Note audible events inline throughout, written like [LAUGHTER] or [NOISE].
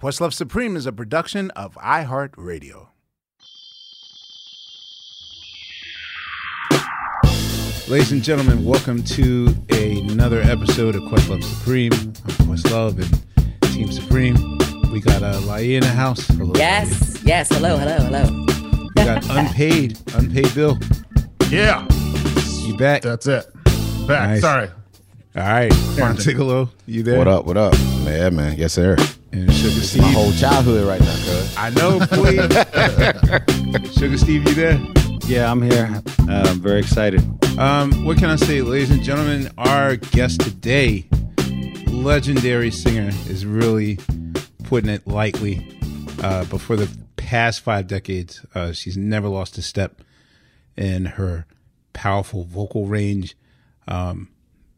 Questlove Supreme is a production of iHeartRadio. Ladies and gentlemen, welcome to another episode of Questlove Supreme. I'm Questlove and Team Supreme. We got uh, Lai in the house. Hello, Yes, yes. Hello, hello, hello. We got unpaid, unpaid bill. Yeah, You back? that's it. Back. Nice. Sorry. All right, Montigolo, you there? What up? What up? Yeah, man. Yes, sir. And Sugar Steve. my whole childhood right now, cuz. I know, please. [LAUGHS] Sugar Steve, you there? Yeah, I'm here. Uh, I'm very excited. Um, what can I say, ladies and gentlemen? Our guest today, legendary singer, is really putting it lightly. Uh, but for the past five decades, uh, she's never lost a step in her powerful vocal range, um,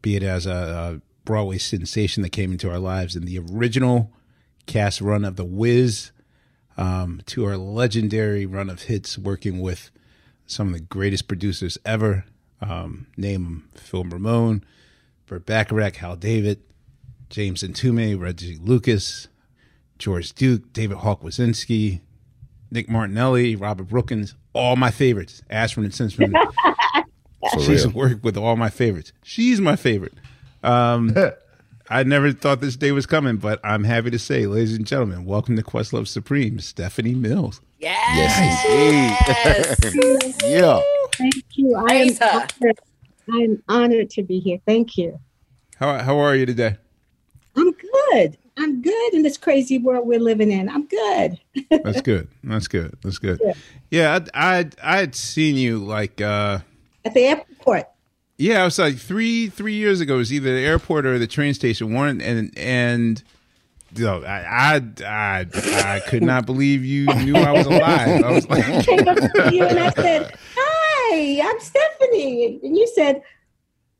be it as a, a Broadway sensation that came into our lives in the original cast run of The Wiz, um, to her legendary run of hits working with some of the greatest producers ever. Um, name them Phil Ramone, Burt Bacharach, Hal David, James Mtume, Reggie Lucas, George Duke, David Hawk Wolinski, Nick Martinelli, Robert Brookins, all my favorites. Ashford and Simpson. She's real. worked with all my favorites. She's my favorite. Um, [LAUGHS] I never thought this day was coming, but I'm happy to say, ladies and gentlemen, welcome to Questlove Supreme, Stephanie Mills. Yes. Yes, indeed. [LAUGHS] yeah. Thank you. I am honored. I'm honored to be here. Thank you. How how are you today? I'm good. I'm good in this crazy world we're living in. I'm good. [LAUGHS] That's good. That's good. That's good. Yeah, I I I had seen you like uh At the airport. Yeah, it was like three three years ago. It was either the airport or the train station. One and and you know, I, I I I could not believe you knew I was alive. I was like, I [LAUGHS] came up to you and I said, Hi, I'm Stephanie. And you said,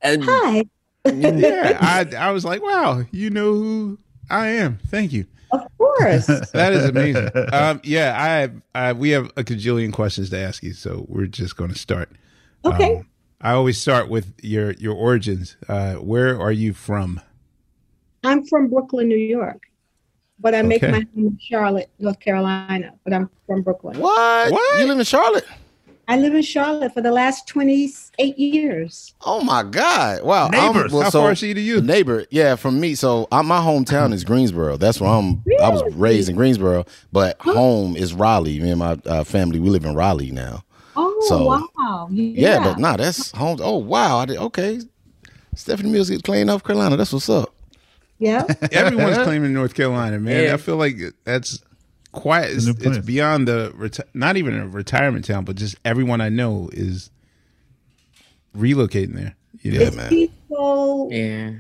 And Hi. yeah, I [LAUGHS] I was like, wow, you know who I am. Thank you. Of course. [LAUGHS] That is amazing. um, yeah, I, I we have a cajillion questions to ask you, so we're just going to start. Okay. Um, I always start with your your origins. Uh, where are you from? I'm from Brooklyn, New York. But I make my home in Charlotte, North Carolina. But I'm from Brooklyn. What? What? You live in Charlotte? I live in Charlotte for the last 28 years. Oh my God! Wow. Neighbors. How far is she to you? Neighbor, yeah, from me. So I, my hometown is Greensboro. That's where I'm. I was raised in Greensboro, but home is Raleigh. Me and my uh, family, we live in Raleigh now. Oh, So, wow. Yeah, but nah, that's home. Oh wow! I did, okay. Stephanie Mills gets playing North Carolina. That's what's up. Yeah. [LAUGHS] Everyone's claiming North Carolina, man. Yeah. I feel like that's quite. It's, it's beyond the reti- not even a retirement town, but just everyone I know is relocating there. You know? Yeah, it's man. peaceful. yeah.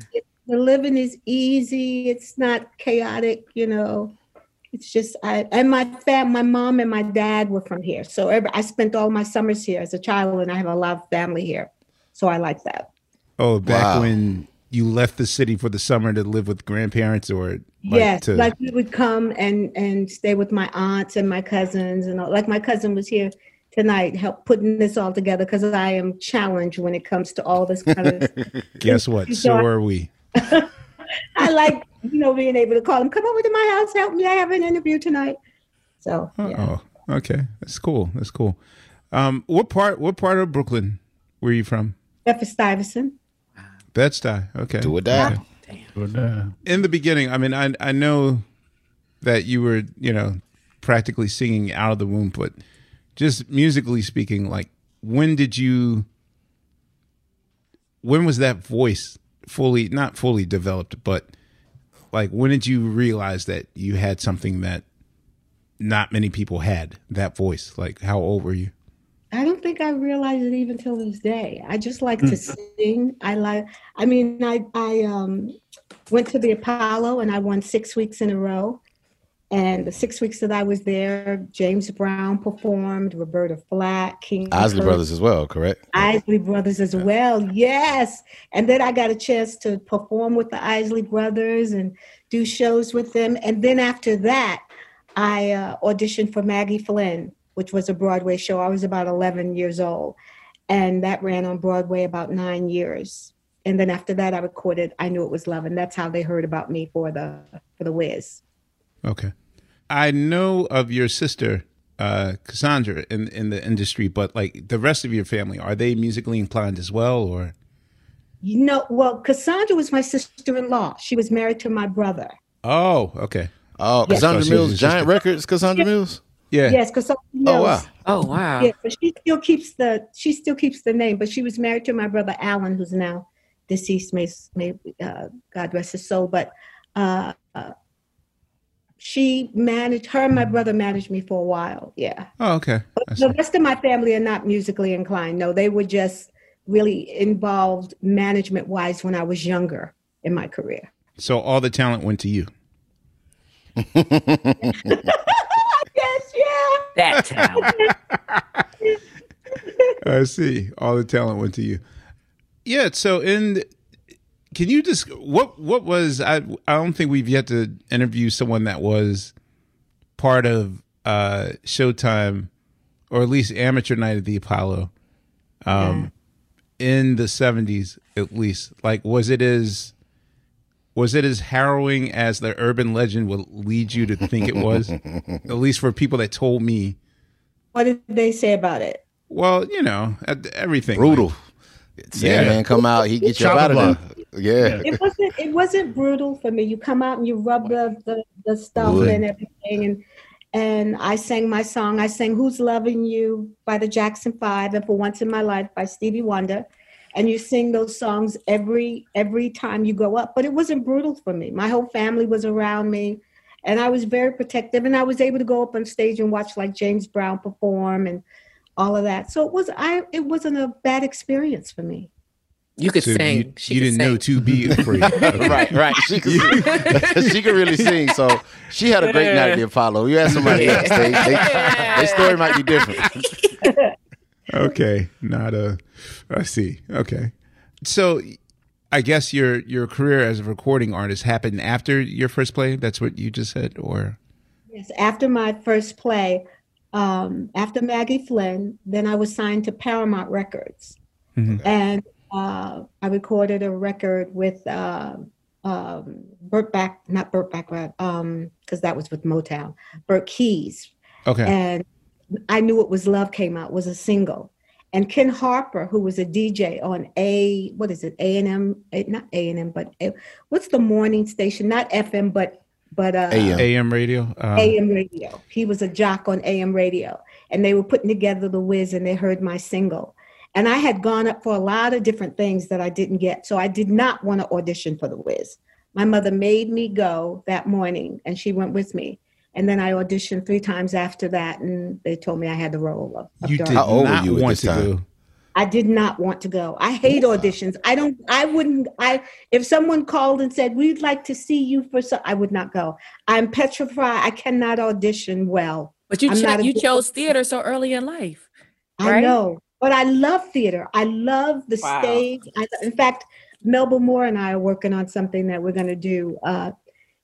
The living is easy. It's not chaotic, you know. It's just I and my fam, my mom and my dad were from here, so every, I spent all my summers here as a child, and I have a lot of family here, so I like that. Oh, back Wow. when you left the city for the summer to live with grandparents, or like yes, to, like we would come and and stay with my aunts and my cousins, and all, like my cousin was here tonight, help putting this all together because I am challenged when it comes to all this kind of. [LAUGHS] Guess what? You [LAUGHS] So know, are we. [LAUGHS] I like you know being able to call them. Come over to my house, help me. I have an interview tonight. So yeah. Oh, okay. That's cool. That's cool. Um, what part? What part of Brooklyn were you from? Jeffrey Stuyvesant. Bed Stuy. Okay. Do or die. But, In the beginning, I mean, I I know that you were, you know, practically singing out of the womb, but just musically speaking, like when did you? When was that voice fully not fully developed, but like when did you realize that you had something that not many people had that voice? Like how old were you? I don't think I realized it even till this day. I just like to sing. I like. I mean, I I um went to the Apollo and I won six weeks in a row. And the six weeks that I was there, James Brown performed, Roberta Flack, King Isley Kurt, Brothers as well, correct? Isley Brothers as well. Yes. And then I got a chance to perform with the Isley Brothers and do shows with them. And then after that, I uh, auditioned for Maggie Flynn, which was a Broadway show. I was about 11 years old. And that ran on Broadway about nine years. And then after that, I recorded I Knew It Was Love. And that's how they heard about me for the for the Wiz. Okay. I know of your sister, uh, Cassandra, in in the industry, but like the rest of your family, are they musically inclined as well, or? You know, well, Cassandra was my sister in law. She was married to my brother. Oh, okay. Oh, Yes. Cassandra Mills, Giant sister. Records, Cassandra Mills. Yeah. Yes, Cassandra Mills. Oh wow. Oh wow. Yeah, but she still keeps the she still keeps the name, but she was married to my brother Alan, who's now deceased. May, may uh, God rest his soul. But uh, uh, she managed her and my brother managed me for a while. Yeah, Oh, okay. I but see. the rest of my family are not musically inclined. No, they were just really involved management wise when I was younger in my career. So all the talent went to you. [LAUGHS] Yes, yeah. That talent. [LAUGHS] I see. All the talent went to you. Yeah. So, in can you just what what was I? I don't think we've yet to interview someone that was part of uh Showtime, or at least amateur night at the Apollo, um, in the seventies at least. Like, was it as was it as harrowing as the urban legend would lead you to think it was? [LAUGHS] at least for people that told me. What did they say about it? Well, you know, everything Brutal. Yeah. Sandman come out, he get you up out of there. Yeah. it wasn't it wasn't brutal for me. You come out and you rub the the, the stuff Wood. and everything and and I sang my song. I sang Who's Loving You by the Jackson Five and For Once in My Life by Stevie Wonder. And you sing those songs every every time you go up. But it wasn't brutal for me. My whole family was around me and I was very protective and I was able to go up on stage and watch like James Brown perform and all of that. So it was I it wasn't a bad experience for me. You could So sing. you, She you could didn't know sing. to be afraid. Okay. right, right. She could, [LAUGHS] she could really sing. So she had a great night at the Apollo. You ask somebody else, they, they, their story might be different. [LAUGHS] Okay, not a. I see. Okay, so I guess your your career as a recording artist happened after your first play. That's what you just said, or Yes, after my first play, um, after Maggie Flynn, then I was signed to Paramount Records, Mhm. and uh, I recorded a record with uh, um, Burt Back, not Burt Bacharach, um, because that was with Motown, Burt Keys, okay, and I knew it was Love came out was a single, and Ken Harper, who was a DJ on a what is it A and M, not A and M, but A, what's the morning station, not FM, but but uh, AM. AM radio. Um, AM radio. He was a jock on AM radio, and they were putting together the Wiz, and they heard my single. And I had gone up for a lot of different things that I didn't get, so I did not want to audition for the Wiz. My mother made me go that morning, and she went with me. And then I auditioned three times after that, and they told me I had the role of, of you Dorothy. did How old were not you at want to time? go. I did not want to go. I hate auditions. I don't. I wouldn't. I if someone called and said we'd like to see you for some, I would not go. I'm petrified. I cannot audition well. But you I'm cho- not a you chose theater so early in life. I know, but I love theater. I love the Wow. stage. I, in fact, Melba Moore and I are working on something that we're going to do uh,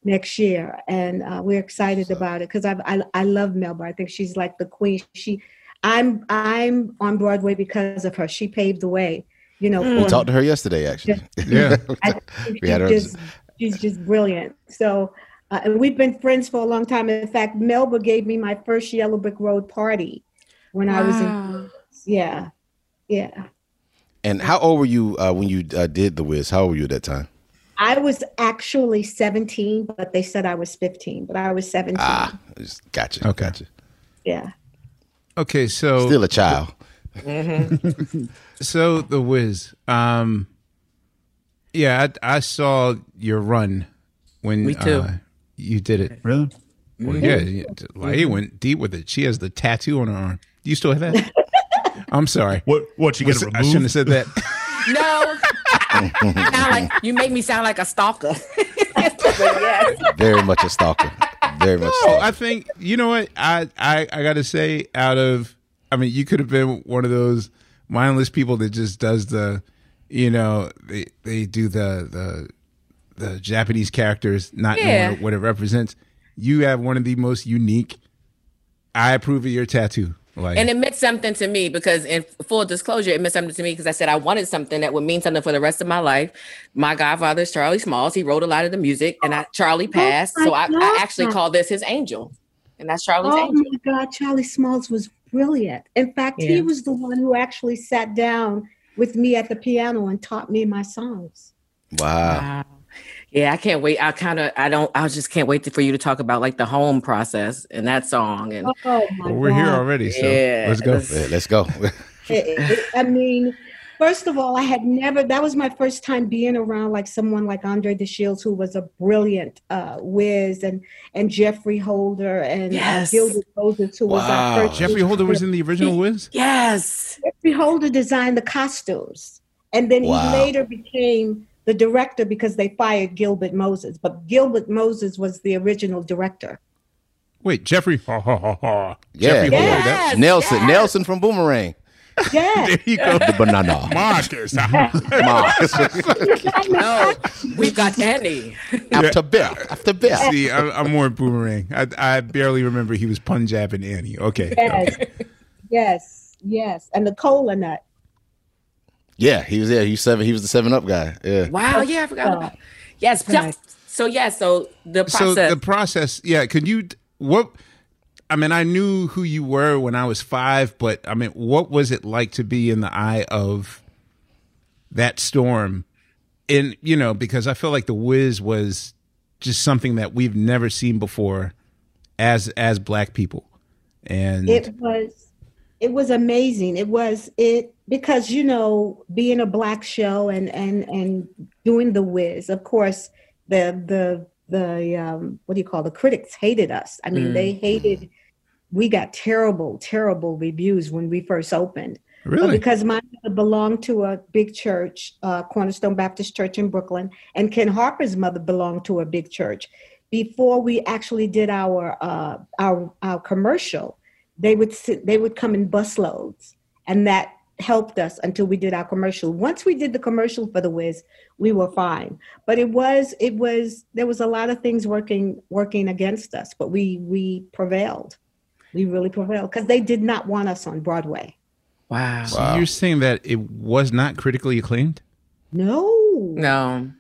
next year, and uh, we're excited about it because I I love Melba. I think she's like the queen. She, I'm I'm on Broadway because of her. She paved the way. You know, We talked to her yesterday, actually. Yeah. [LAUGHS] I We had she's her- just, she's just brilliant. So, uh, and we've been friends for a long time. In fact, Melba gave me my first Yellow Brick Road party when I was in. Yeah, yeah. And how old were you uh, when you uh, did the Wiz? How old were you at that time? I was actually 17, but they said I was 15, but I was 17. Ah, gotcha. Okay. Gotcha. Yeah. Okay, so Still a child. [LAUGHS] so the Wiz. Um, yeah, I, I saw your run when Me too. uh, you did it. Really? Well, yeah, yeah, Lai went deep with it. She has the tattoo on her arm. Do you still have that? [LAUGHS] I'm sorry. What? What? You get it I shouldn't have said that. [LAUGHS] No. sound like you make me sound like a stalker. Yes. [LAUGHS] Very much a stalker. Very much. A Oh, stalker. I think you know what I I I got to say. Out of, I mean, you could have been one of those mindless people that just does the, you know, they they do the the the Japanese characters, not Yeah. knowing what it represents. You have one of the most unique. I approve of your tattoo. Like, And it meant something to me because, in full disclosure, it meant something to me because I said I wanted something that would mean something for the rest of my life. My godfather is Charlie Smalls. He wrote a lot of the music, and I, Charlie oh passed, my so I, I God. actually call this his angel, and that's Charlie's Oh angel. my God, Charlie Smalls was brilliant. In fact, Yeah. he was the one who actually sat down with me at the piano and taught me my songs. Wow. Wow. Yeah, I can't wait. I kind of, I don't, I just can't wait to, for you to talk about like the home process and that song. And Oh my well, we're here already, so Yeah, let's go. let's- Yeah, let's go. [LAUGHS] It- it- I mean, first of all, I had never, that was my first time being around like someone like Andre DeShields, who was a brilliant uh, whiz, and, and Geoffrey Holder and Yes. uh, Gilbert Moses, who was Wow. our first. Geoffrey Holder was in the original Wiz. yes, Geoffrey Holder designed the costumes. And then Wow. he later became the director because they fired Gilbert Moses. But Gilbert Moses was the original director. Wait, Geoffrey. [LAUGHS] Ha ha ha ha. Yeah. Geoffrey Yes. That, Nelson. yes. Nelson from Boomerang. Yeah. [LAUGHS] there you go. The banana. Marcus. [LAUGHS] Mark. no, we've got Annie. After Beth. After Beth. See, I, I'm more boomerang. I, I barely remember he was Punjab and Annie. Okay. yes. yes. Yes. And the cola nut. Yeah, he was there. He was seven. He was the seven up guy. Yeah. Wow, oh, yeah, I forgot about. Yes, Right. so yeah, so the process. So process. the process, yeah. Could you what? I mean, I knew who you were when I was five, but I mean, what was it like to be in the eye of that storm? And you know, because I feel like the Wiz was just something that we've never seen before, as as black people, and It was it was amazing. It was it because you know being a black show and and and doing the Wiz. Of course, the the the um, what do you call the critics hated us. I mean, they hated. We got terrible, terrible reviews when we first opened. But really, because my mother belonged to a big church, uh, Cornerstone Baptist Church in Brooklyn, and Ken Harper's mother belonged to a big church. Before we actually did our uh, our our commercial, they would sit, they would come in busloads, and that helped us until we did our commercial. Once we did the commercial for the Wiz, we were fine. But it was it was there was a lot of things working working against us, but we we prevailed. We really prevailed because they did not want us on Broadway. wow. so you're saying that it was not critically acclaimed. No. No,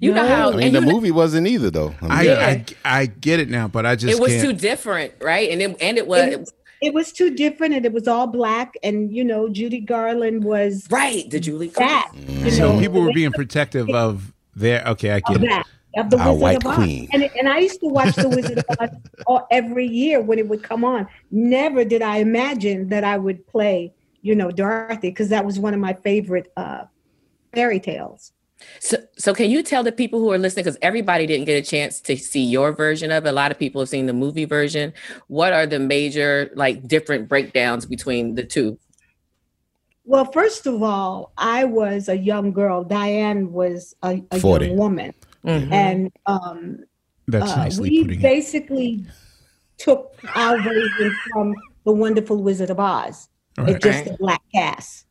you know how I mean, and the you know- movie wasn't either, though. I I, Yeah. I I get it now, but I just it was can't. too different, right? And it and it was It, it was too different and it was all black and you know Judy Garland was right. The Julie that. You so know, people were being protective of their. Okay, I get it. that. Of the Our Wizard white of Oz. queen. And, and I used to watch the Wizard of Oz [LAUGHS] all, every year when it would come on. Never did I imagine that I would play, you know, Dorothy, because that was one of my favorite uh, fairy tales. So, so can you tell the people who are listening, because everybody didn't get a chance to see your version of it. A lot of people have seen the movie version. What are the major, like, different breakdowns between the two? Well, first of all, I was a young girl. Diane was a, a 40. young woman. Mhm. And um, That's uh, nicely we putting it. basically took our version from the Wonderful Wizard of Oz. Right. It's just Right. a black cast,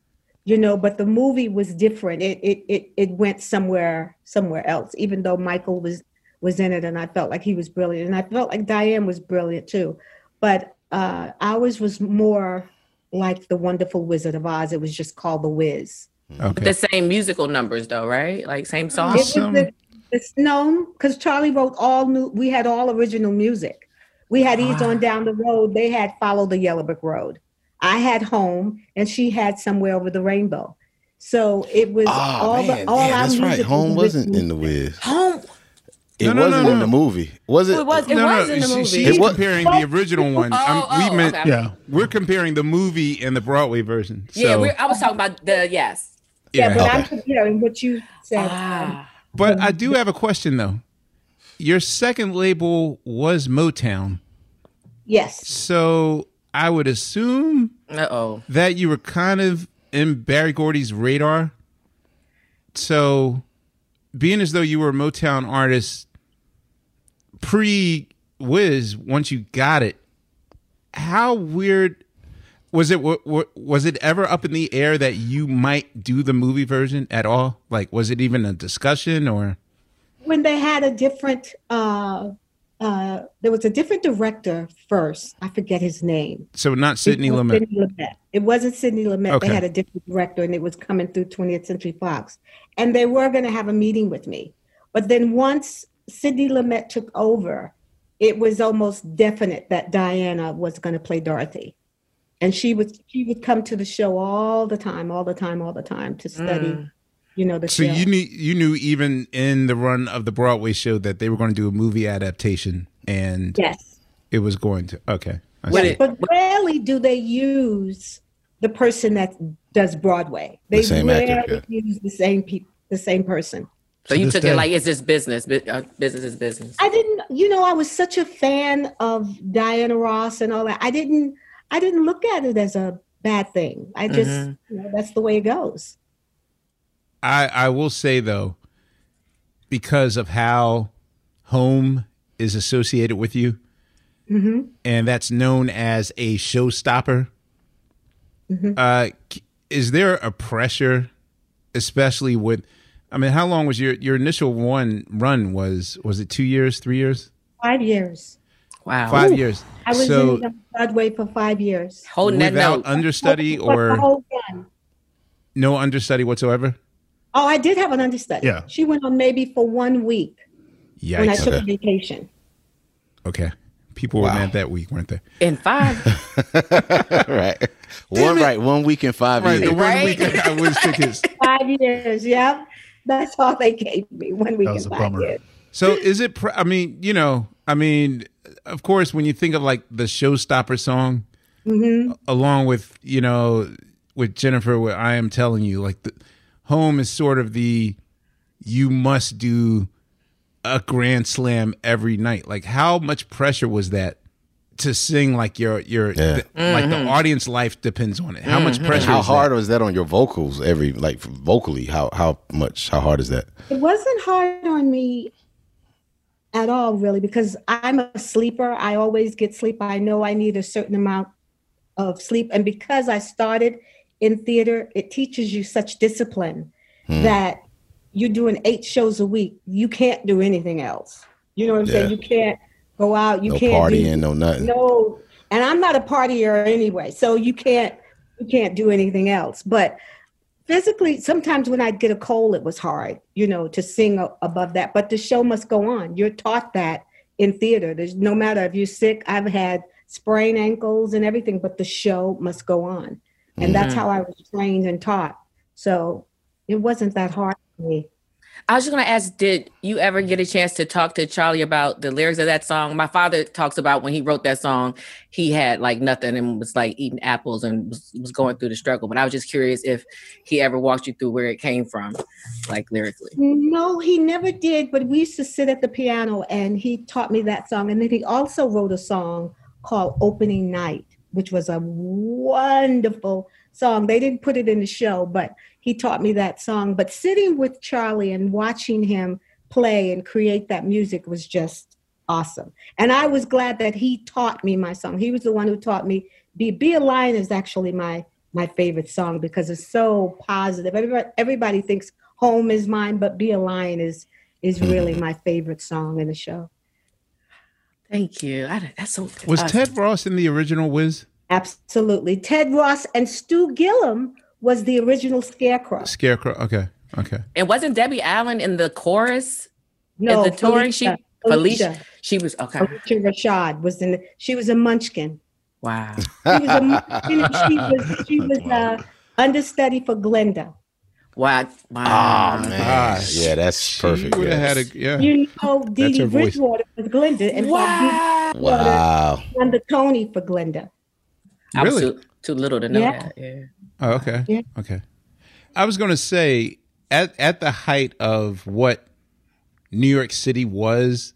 you know. But the movie was different. It it it it went somewhere somewhere else. Even though Michael was was in it, and I felt like he was brilliant, and I felt like Diane was brilliant too. But uh, ours was more like the Wonderful Wizard of Oz. It was just called The Wiz. Okay. The same musical numbers though, right? Like same It song. Awesome. the, it's no, because Charlie wrote all new. We had all original music. We had Ease on Down the Road. They had Follow the Yellow Brick Road. I had Home, and she had Somewhere Over the Rainbow. So it was Oh all man, the all yeah, our that's right. music Home was wasn't in the Wiz. Home. It No, no, no, wasn't in no. the movie. Was it? It was. It no, was no, in the she- movie. she's It was- comparing the original one. Oh, oh, we meant okay. Yeah. we're comparing the movie and the Broadway version. So, yeah, we're, I was talking about the yes. Yeah, but Okay. I'm comparing what you said. um, Ah. but I do have a question though. Your second label was Motown, yes. so I would assume Uh oh. that you were kind of in Berry Gordy's radar. So, being as though you were a Motown artist pre Wiz, once you got it, how weird was it? wa- wa- Was it ever up in the air that you might do the movie version at all? Like, was it even a discussion or? when they had a different uh uh there was a different director first i forget his name So not Sidney it Lumet. Sidney Lumet. it wasn't Sidney Lumet. Okay. they had a different director and it was coming through 20th century fox and they were going to have a meeting with me but then once Sidney Lumet took over it was almost definite that diana was going to play dorothy and she would she would come to the show all the time all the time all the time to study Mm. You know the So show you knew you knew even in the run of the Broadway show that they were going to do a movie adaptation, and yes it was going to. Okay, I see. it- but rarely do they use the person that does Broadway. They The same rarely actor, use the same people, the same person. So To you took day. it like it's just business. uh, Business is business. I didn't, you know, I was such a fan of Diana Ross and all that. I didn't, I didn't look at it as a bad thing. I just, Mhm. you know, that's the way it goes. I I will say though, because of how home is associated with you, mm-hmm. and that's known as a showstopper. Mm-hmm. Uh, is there a pressure, especially with? I mean, how long was your your initial one run? Was was it two years, three years, Five years. Wow. five years? I was so in uh, Broadway for five years. Holding that without note. understudy or the whole no understudy whatsoever. Oh, I did have an understudy. Yeah. She went on maybe for one week when I Yikes. took a vacation. Okay, people were mad that week, weren't they? in five. [LAUGHS] right. One right. One week in five Right, years. the one Right? week I was tickets. [LAUGHS] Five years, yeah. That's all they gave me. One week That was and a five bummer. years. So is it? Pr- I mean, you know, I mean, of course, when you think of like the showstopper song, mm-hmm. along with you know, with Jennifer, where I am telling you, like the home is sort of the you must do a grand slam every night. Like, how much pressure was that to sing? Like your your Yeah. the- like the mm-hmm. audience life depends on it. How much And pressure? how is hard That? was that on your vocals? Every like vocally, how how much? How hard is that? It wasn't hard on me at all, really, because I'm a sleeper. I always get sleep. I know I need a certain amount of sleep. And because I started in theater, it teaches you such discipline hmm. that you're doing eight shows a week. You can't do anything else. You know what I'm saying? You can't go out. You no can't do- partying, no nothing. no and i'm not a partier anyway so you can't you can't do anything else but physically sometimes when i'd get a cold it was hard you know to sing a- above that but the show must go on you're taught that in theater there's no matter if you're sick i've had sprained ankles and everything but the show must go on and that's mm-hmm. how i was trained and taught so it wasn't that hard for me I was just gonna ask, did you ever get a chance to talk to Charlie about the lyrics of that song? My father talks about when he wrote that song, he had like nothing and was like eating apples and was, was going through the struggle. But I was just curious if he ever walked you through where it came from, like lyrically. No, he never did. But we used to sit at the piano and he taught me that song. And then he also wrote a song called Opening Night, which was a wonderful song. They didn't put it in the show, but he taught me that song. But sitting with Charlie and watching him play and create that music was just awesome. And I was glad that he taught me my song. He was the one who taught me. Be, Be a Lion is actually my my favorite song because it's so positive. Everybody, everybody thinks home is mine, but Be a Lion is is really my favorite song in the show. Thank you. I, that's so Was uh, Ted Ross in the original Wiz? Absolutely. Ted Ross and Stu Gilliam was the original Scarecrow. Scarecrow. Okay. Okay. And wasn't Debbie Allen in the chorus No, at the touring? She Phylicia. Phylicia. Phylicia. She was okay. Phylicia Rashad was in. The, she was a Munchkin. Wow. She was a [LAUGHS] Munchkin. and she was she was uh, understudy for Glinda. Wow. Wow. Oh man, Ah, yeah, that's She perfect. would have had a yeah. You know, Dee Dee. Bridgewater was Glinda, and Wow. wow. Dee won the Tony for Glinda. I was Really? too, too little to know Yeah. that. Yeah. Oh, okay. Yeah. Okay. I was going to say at at the height of what New York City was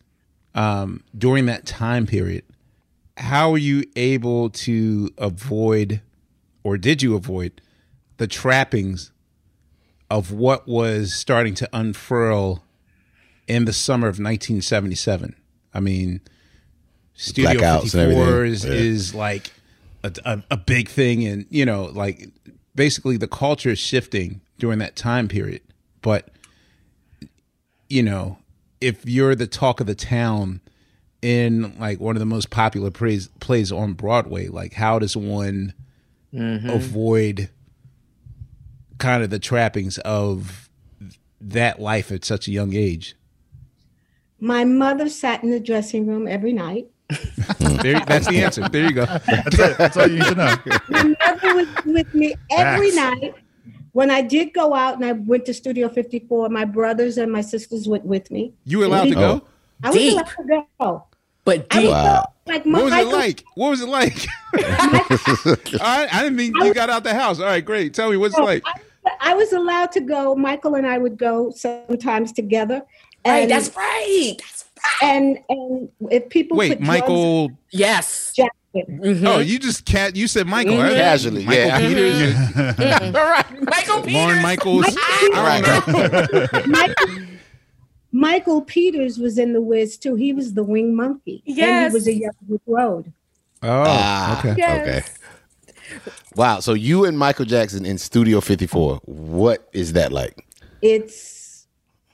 um, during that time period, how were you able to avoid, or did you avoid, the trappings of what was starting to unfurl in the summer of 1977? I mean, Studio Blackouts and 54 everything. is, Yeah. is like a, a, a big thing, and you know, like basically the culture is shifting during that time period. But you know, if you're the talk of the town in like one of the most popular plays plays on Broadway, like how does one mm-hmm. avoid kind of the trappings of that life at such a young age? My mother sat in the dressing room every night. [LAUGHS] There, that's the answer. There you go. That's it. That's all you need to know. My mother was with me every Facts. night. When I did go out and I went to Studio 54, my brothers and my sisters went with me. You were allowed to go. Oh. I was allowed to go. But I deep. was Wow. like What was it Michael- like? What was it like? [LAUGHS] All right, [LAUGHS] I didn't think you got out the house. All right, great. Tell me what's it like. I, I was allowed to go. Michael and I would go sometimes together. Right, And, that's right. That's right. and and if people Wait, put drugs- Michael. Yes. Jackson, Mhm. Oh, you just cat. You said Michael. right? Casually, Michael yeah. Peters. [LAUGHS] All right. Michael Peters. Lorne Michaels. I don't. Michael, [LAUGHS] Michael Peters was in the Wiz too. He was the wing monkey. And Yes. he was a young Rick Road. Oh, Ah, okay. Yes. Okay. Wow. So you and Michael Jackson in Studio 54. What is that like? It's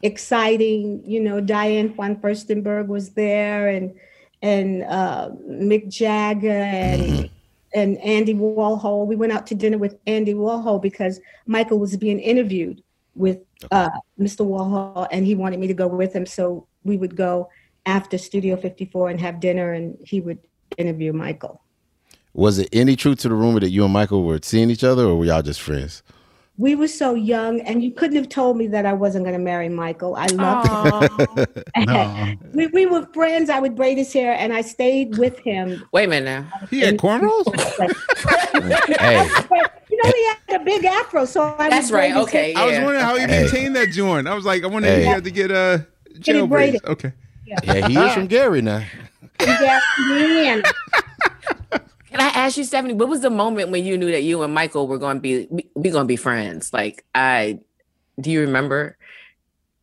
exciting. You know, Diane von Furstenberg was there and and uh, Mick Jagger and and Andy Warhol. We went out to dinner with Andy Warhol because Michael was being interviewed with uh, Mr. Warhol, and he wanted me to go with him. So we would go after Studio 54 and have dinner, and he would interview Michael. Was it any truth to the rumor that you and Michael were seeing each other, or were y'all just friends? We were so young, and you couldn't have told me that I wasn't going to marry Michael. I loved him. [LAUGHS] No. we, we were friends. I would braid his hair, and I stayed with him. Wait a minute now. He had cornrows. [LAUGHS] Hey, you know, he had a big afro, so I That's right. Okay. hair. I was wondering how he Hey. maintained that joint. I was like, I wonder if he had to get uh, jail braided. braids. Okay. yeah, he is from Gary now. Yeah, [LAUGHS] man. Can I ask you, Stephanie, what was the moment when you knew that you and Michael were going to be we, we going to be friends? Like, I do you remember?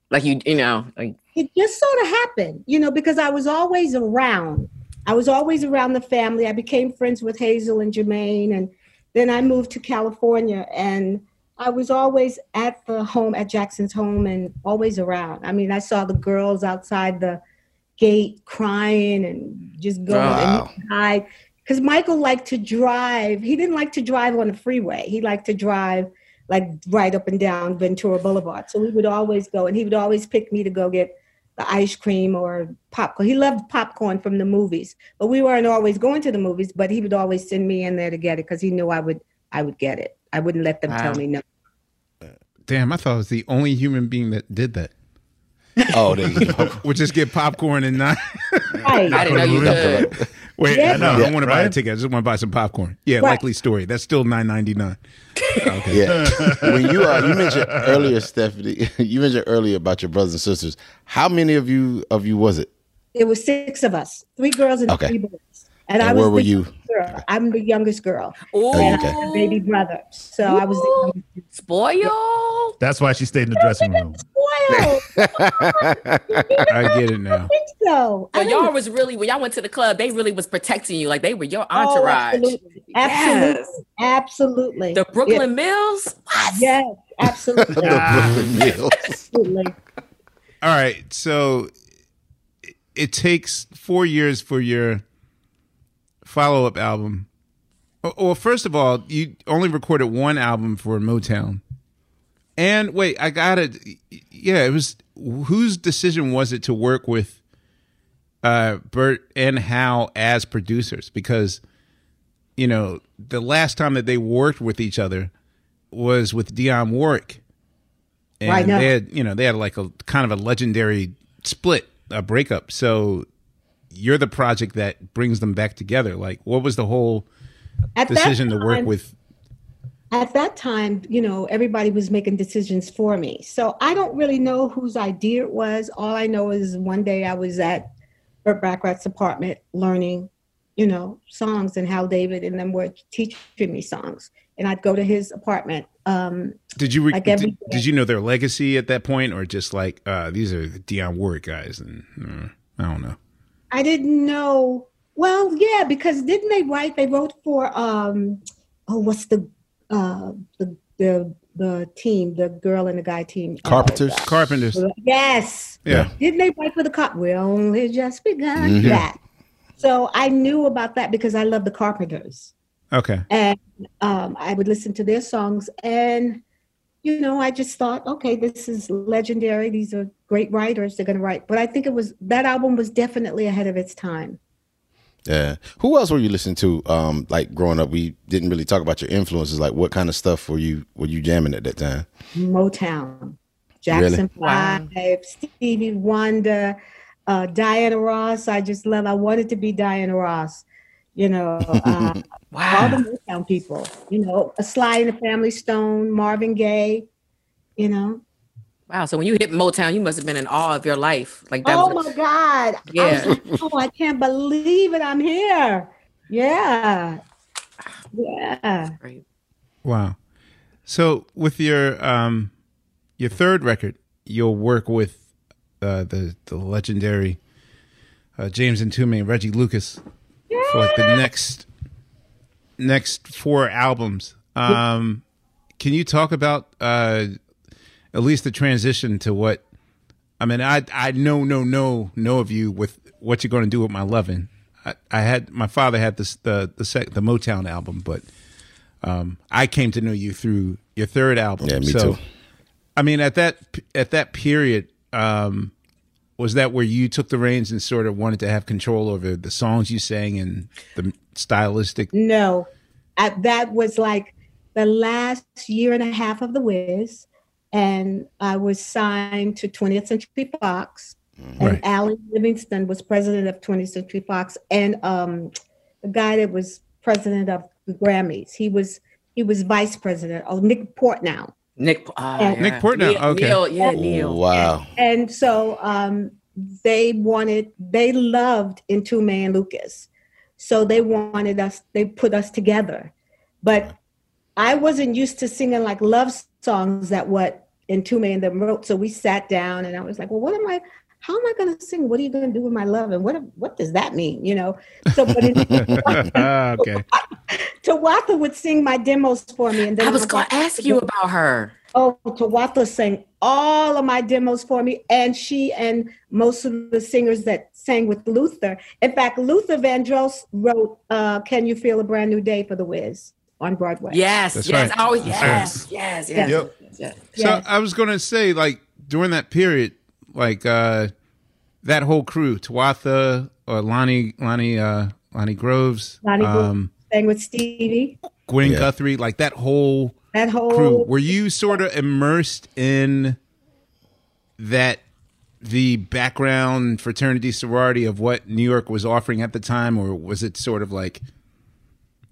Like you, you know, like it just sort of happened, you know, because I was always around. I was always around the family. I became friends with Hazel and Jermaine, and then I moved to California, and I was always at the home at Jackson's home and always around. I mean, I saw the girls outside the gate crying and just going Wow. and hide because Michael liked to drive. He didn't like to drive on the freeway. He liked to drive like right up and down Ventura Boulevard. So we would always go, and he would always pick me to go get the ice cream or popcorn. He loved popcorn from the movies, but we weren't always going to the movies. But he would always send me in there to get it because he knew I would. I would get it. I wouldn't let them Wow. tell me no. Damn, I thought I was the only human being that did that. Oh, there you go. [LAUGHS] Would just get popcorn and not. Right. I didn't know you could. Wait, Yeah. I, know, I don't want to buy a ticket. I just want to buy some popcorn. Yeah, Right. likely story. That's still nine ninety nine. [LAUGHS] Okay. Yeah. [LAUGHS] When you uh, you mentioned earlier, Stephanie, [LAUGHS] you mentioned earlier about your brothers and sisters. How many of you of you was it? It was six of us, three girls and Okay. three boys. And, And I was where were you? Girl. I'm the youngest girl, Ooh, and okay. I had a baby brother. So I was the youngest. spoiled. That's why she stayed in the dressing room. Spoiled. [LAUGHS] I get it now. I think so. I So don't y'all was really when y'all went to the club, they really was protecting you, like they were your entourage. Oh, entourage. absolutely. Yes. Absolutely. Absolutely. The Brooklyn Mills. What? Yes, absolutely. [LAUGHS] The Brooklyn ah. Mills. absolutely. All right, so it- it takes four years for your follow up album Well- Well, first of all, you only recorded one album for Motown. And wait, I got it. Yeah, it was whose decision was it to work with uh Burt and Hal as producers? Because you know, the last time that they worked with each other was with Dionne Warwick. And Right, no. they had, you know, they had like a kind of a legendary split, a breakup. So you're the project that brings them back together. Like, what was the whole At decision to work with? at that time, you know, everybody was making decisions for me. So I don't really know whose idea it was. All I know is one day I was at Burt Bacharach's apartment learning, you know, songs and Hal David and them were teaching me songs. And I'd go to his apartment. Um, Did you re- Like did, did you know their legacy at that point, or just like uh, these are the Dionne Warwick guys, and uh, I don't know. I didn't know. Well, yeah, because didn't they write? They wrote for um, oh, what's the uh, the the the team, the girl and the guy team. Uh, Carpenters. Carpenters, yes. yeah. Didn't they write for the cop? We only just begun Mhm. that. So I knew about that because I love the Carpenters, Okay, and um, I would listen to their songs, and you know, I just thought, okay, this is legendary. These are great writers. They're going to write. But I think it was that album was definitely ahead of its time. Yeah. Who else were you listening to? Um, like growing up, we didn't really talk about your influences. Like, what kind of stuff were you were you jamming at that time? Motown, Jackson Wow. Five, Stevie Wonder, uh, Diana Ross. I just love. I wanted to be Diana Ross. You know, uh, [LAUGHS] all the Motown people. You know, a Sly and the Family Stone, Marvin Gaye. You know. Wow. So when you hit Motown, you must have been in awe of your life. Like that Oh was my God! I was Yeah. like, oh, I can't believe it! I'm here. Yeah. Yeah. great. wow. So with your um your third record, you'll work with uh, the the legendary uh, James and Toomey and Reggie Lucas for like the next next four albums. Um, can you talk about uh, at least the transition to what? I mean, I I know no no know of you with what you're going to do with my loving. I, I had my father had this the the sec, the Motown album, but um, I came to know you through your third album. Yeah, me so, too. I mean, at that at that period, um, was that where you took the reins and sort of wanted to have control over the songs you sang and the stylistic? No, I, that was like the last year and a half of the Wiz, and I was signed to 20th Century Fox. And Right. Alan Livingston was president of 20th Century Fox, and um, the guy that was president of the Grammys, he was he was vice president. Oh, Nick Portnow. Nick. ah, Yeah. yeah. Nick Portnow, Neil, okay. Neil, yeah, Neil. Wow. And so um, they wanted, they loved Mtume and Lucas. So they wanted us, they put us together. But I wasn't used to singing like love songs that what Mtume and them wrote. So we sat down and I was like, well, what am I, how am I going to sing? What are you going to do with my love? And what, what does that mean? You know? So, but it, [LAUGHS] okay. [LAUGHS] Tawatha would sing my demos for me. And then I was going to ask you about her. Oh, Tawatha sang all of my demos for me, and she and most of the singers that sang with Luther. In fact, Luther Vandross wrote uh, "Can You Feel a Brand New Day" for the Wiz on Broadway. Yes, That's yes. right. Oh, That's yes, yes, yes, Yep. yes. So Yes. I was going to say, like during that period, like uh that whole crew, Tawatha, or Lani, Lani, uh, Lani Groves, Lani um, sang with Stevie. Gwen Yeah. Guthrie, like that whole That whole crew. Were you sort of immersed in that the background fraternity sorority of what New York was offering at the time, or was it sort of like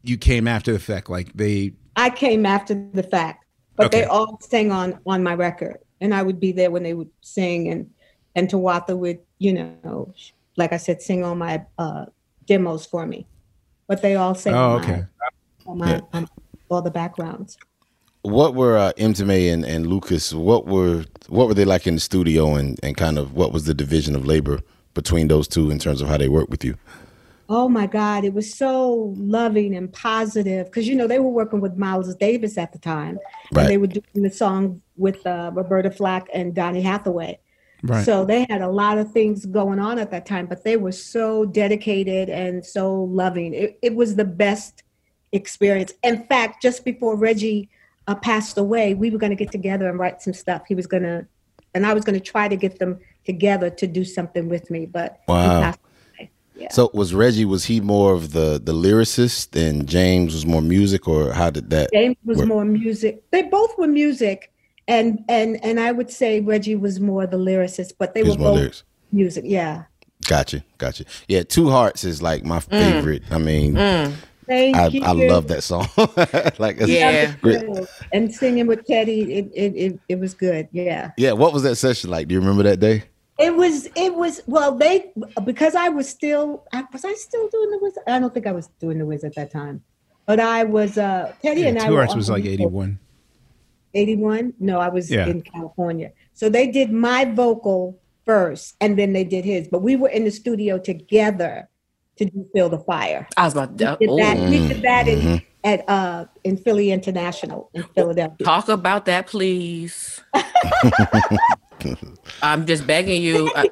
you came after the fact, like they? I came after the fact, but they all sang on on my record, and I would be there when they would sing, and and Tawatha would, you know, like I said, sing on my uh, demos for me. But they all sang Oh, on okay. my, on my on all the backgrounds. What were uh, Mtume and, and Lucas? What were what were they like in the studio, and, and kind of what was the division of labor between those two in terms of how they worked with you? Oh my God, it was so loving and positive because you know they were working with Miles Davis at the time, Right. and they were doing the song with uh, Roberta Flack and Donny Hathaway. Right. So they had a lot of things going on at that time, but they were so dedicated and so loving. It, it was the best experience. In fact, just before Reggie uh, passed away, we were going to get together and write some stuff. He was going to, and I was going to try to get them together to do something with me. But he Wow. passed away. Yeah. So was Reggie? Was he more of the the lyricist, and James was more music, or how did that? James was work? more music. They both were music, and and and I would say Reggie was more the lyricist, but they He was were more both lyrics. music. Yeah. Gotcha, gotcha. Yeah, Two Hearts is like my favorite. I mean, Thank I, you. I love that song. [LAUGHS] like, it's Yeah. great. And singing with Teddy, it, it it it was good. Yeah. Yeah, what was that session like? Do you remember that day? It was it was well they because I was still I, was I still doing the wizard I don't think I was doing the wizard at that time but I was uh Teddy Yeah, and I Two Hearts on was like 81. 81 no I was Yeah. in California so they did my vocal first and then they did his but we were in the studio together to do Feel the Fire I was about to we did that, we did that in, at uh in Philly International in Philadelphia talk about that, please. [LAUGHS] I'm just begging you. Uh,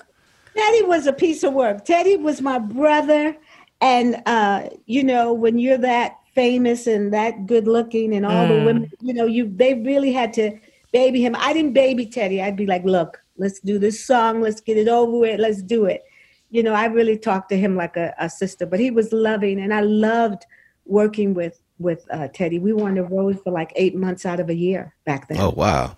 Teddy was a piece of work. Teddy was my brother. And, uh, you know, when you're that famous and that good looking and all the women, you know, you they really had to baby him. I didn't baby Teddy. I'd be like, look, let's do this song. Let's get it over with. Let's do it. You know, I really talked to him like a, a sister, but he was loving. And I loved working with with uh, Teddy. We were on the road for like eight months out of a year back then. Oh wow.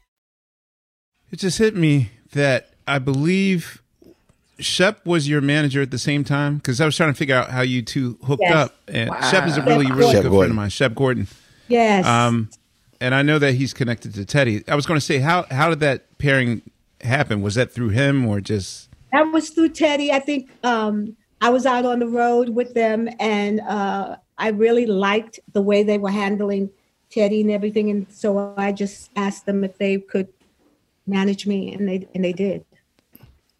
It just hit me that I believe Shep was your manager at the same time because I was trying to figure out how you two hooked Yes. up. And Wow. Shep is a really, Shep really Gordon. good friend of mine, Shep Gordon. Yes. Um, and I know that he's connected to Teddy. I was going to say, how how did that pairing happen? Was that through him or just? That was through Teddy. I think um, I was out on the road with them, and uh, I really liked the way they were handling Teddy and everything. And so I just asked them if they could manage me, and they and they did.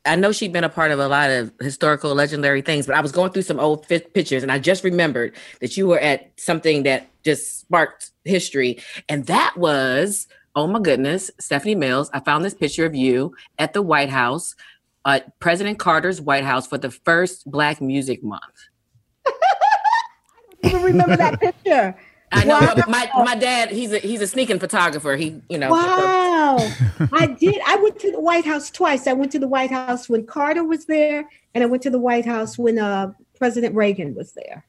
I know she'd been a part of a lot of historical, legendary things, but I was going through some old pictures and I just remembered that you were at something that just sparked history. And that was, oh my goodness, Stephanie Mills. I found this picture of you at the White House, uh, President Carter's White House for the first Black Music Month. [LAUGHS] I don't even remember that [LAUGHS] picture. I know Wow. my, my dad, he's a he's a sneaking photographer. He, you know, Wow. [LAUGHS] I did. I went to the White House twice. I went to the White House when Carter was there, and I went to the White House when uh, President Reagan was there.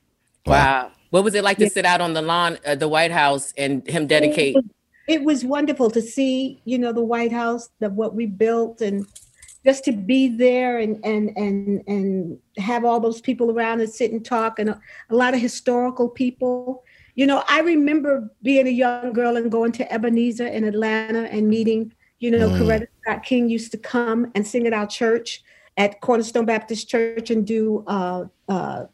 wow. What was it like to sit out on the lawn at the White House and him dedicate? It was, it was wonderful to see, you know, the White House, the what we built, and just to be there and and and and have all those people around and sit and talk, and a, a lot of historical people. You know, I remember being a young girl and going to Ebenezer in Atlanta and meeting. You know, Mm. Coretta Scott King used to come and sing at our church at Cornerstone Baptist Church and do. Uh, uh,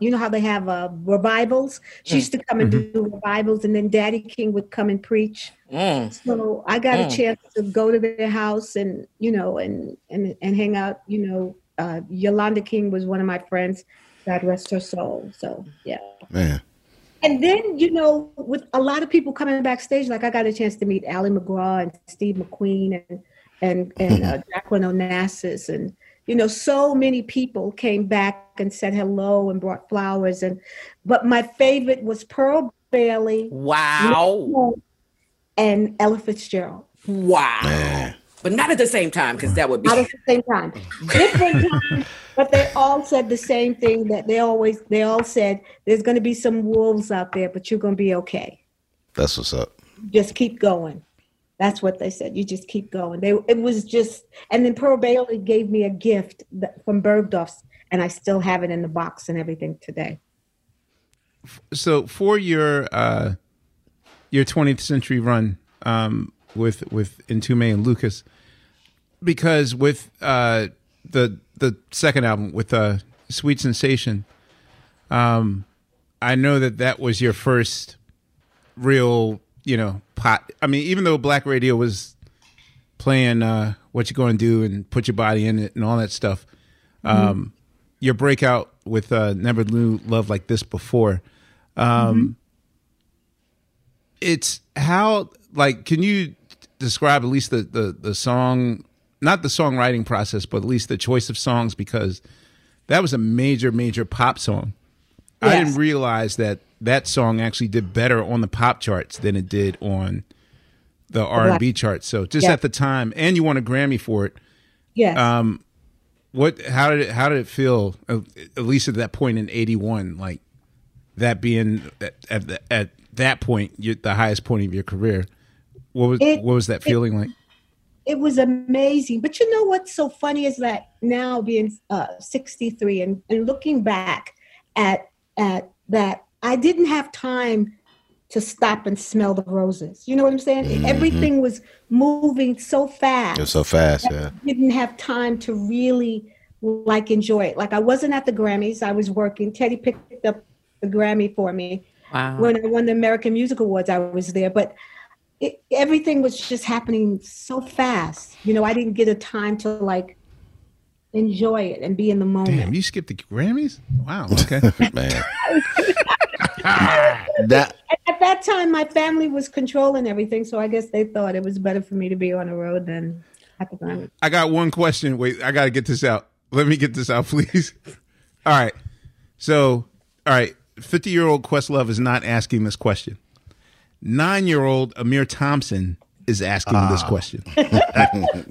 you know- how they have uh, revivals. She used to come and do revivals, and then Daddy King would come and preach. Mm. So I got Mm. a chance to go to their house and you know and and and hang out. You know, uh, Yolanda King was one of my friends. God rest her soul. So yeah. Man. And then you know, with a lot of people coming backstage, like I got a chance to meet Ali MacGraw and Steve McQueen and and and uh, Jacqueline Onassis and you know, so many people came back and said hello and brought flowers and but my favorite was Pearl Bailey Wow. and Ella Fitzgerald. Wow. Man. But not at the same time, because that would be Not at the same time. [LAUGHS] Different times, but they all said the same thing that they always they all said there's gonna be some wolves out there, but you're gonna be okay. That's what's up. Just keep going. That's what they said. You just keep going. They it was just and then Pearl Bailey gave me a gift that, from Bergdorf's and I still have it in the box and everything today. So for your uh, your 20th century run um, with with Mtume and Lucas, because with uh, the the second album with uh, Sweet Sensation, um, I know that that was your first real, you know, pot. I mean, even though Black Radio was playing uh, "What you're Going to Do" and "Put Your Body in It" and all that stuff, um, your breakout with uh, "Never Knew Love Like This Before." Um, It's how like can you describe at least the, the the song, not the songwriting process, but at least the choice of songs because that was a major major pop song. I didn't realize that that song actually did better on the pop charts than it did on the R and B charts. So just Yeah. at the time, and you won a Grammy for it. Yes. Um, what? How did it? How did it feel? At least at that point in '81, like that being at at, the- at that point, the highest point of your career. What was It- what was that feeling like? It was amazing. But you know what's so funny is that now being uh, 63 and, and looking back at at that, I didn't have time to stop and smell the roses. You know what I'm saying? Everything was moving so fast. It was so fast, yeah. didn't have time to really like enjoy it. Like I wasn't at the Grammys. I was working. Teddy picked up the Grammy for me. Wow. When I won the American Music Awards, I was there. But it, everything was just happening so fast. You know, I didn't get a time to like enjoy it and be in the moment. Damn, you skipped the Grammys? Wow. [LAUGHS] Okay. Man. [LAUGHS] that At, at that time, my family was controlling everything, so I guess they thought it was better for me to be on the road than at the Grammys. I got one question. Wait, I got to get this out. Let me get this out, [LAUGHS] please. All right. So, all right. 50 year old Questlove is not asking this question. Nine year old Ahmir Thompson is asking this ah. question. [LAUGHS]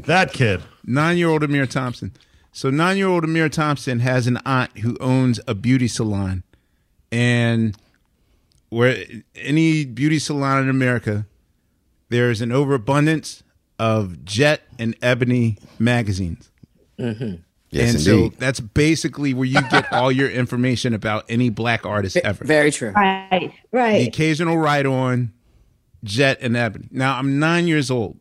That kid. Nine year old Ahmir Thompson. So, nine year old Ahmir Thompson has an aunt who owns a beauty salon. And where any beauty salon in America, there's an overabundance of Jet and Ebony magazines. Mm-hmm. yeah. Yes, and so that's basically where you get all your [LAUGHS] information about any black artist ever. Very true. Right, Right. The occasional ride on Jet and Ebony. Now I'm nine years old.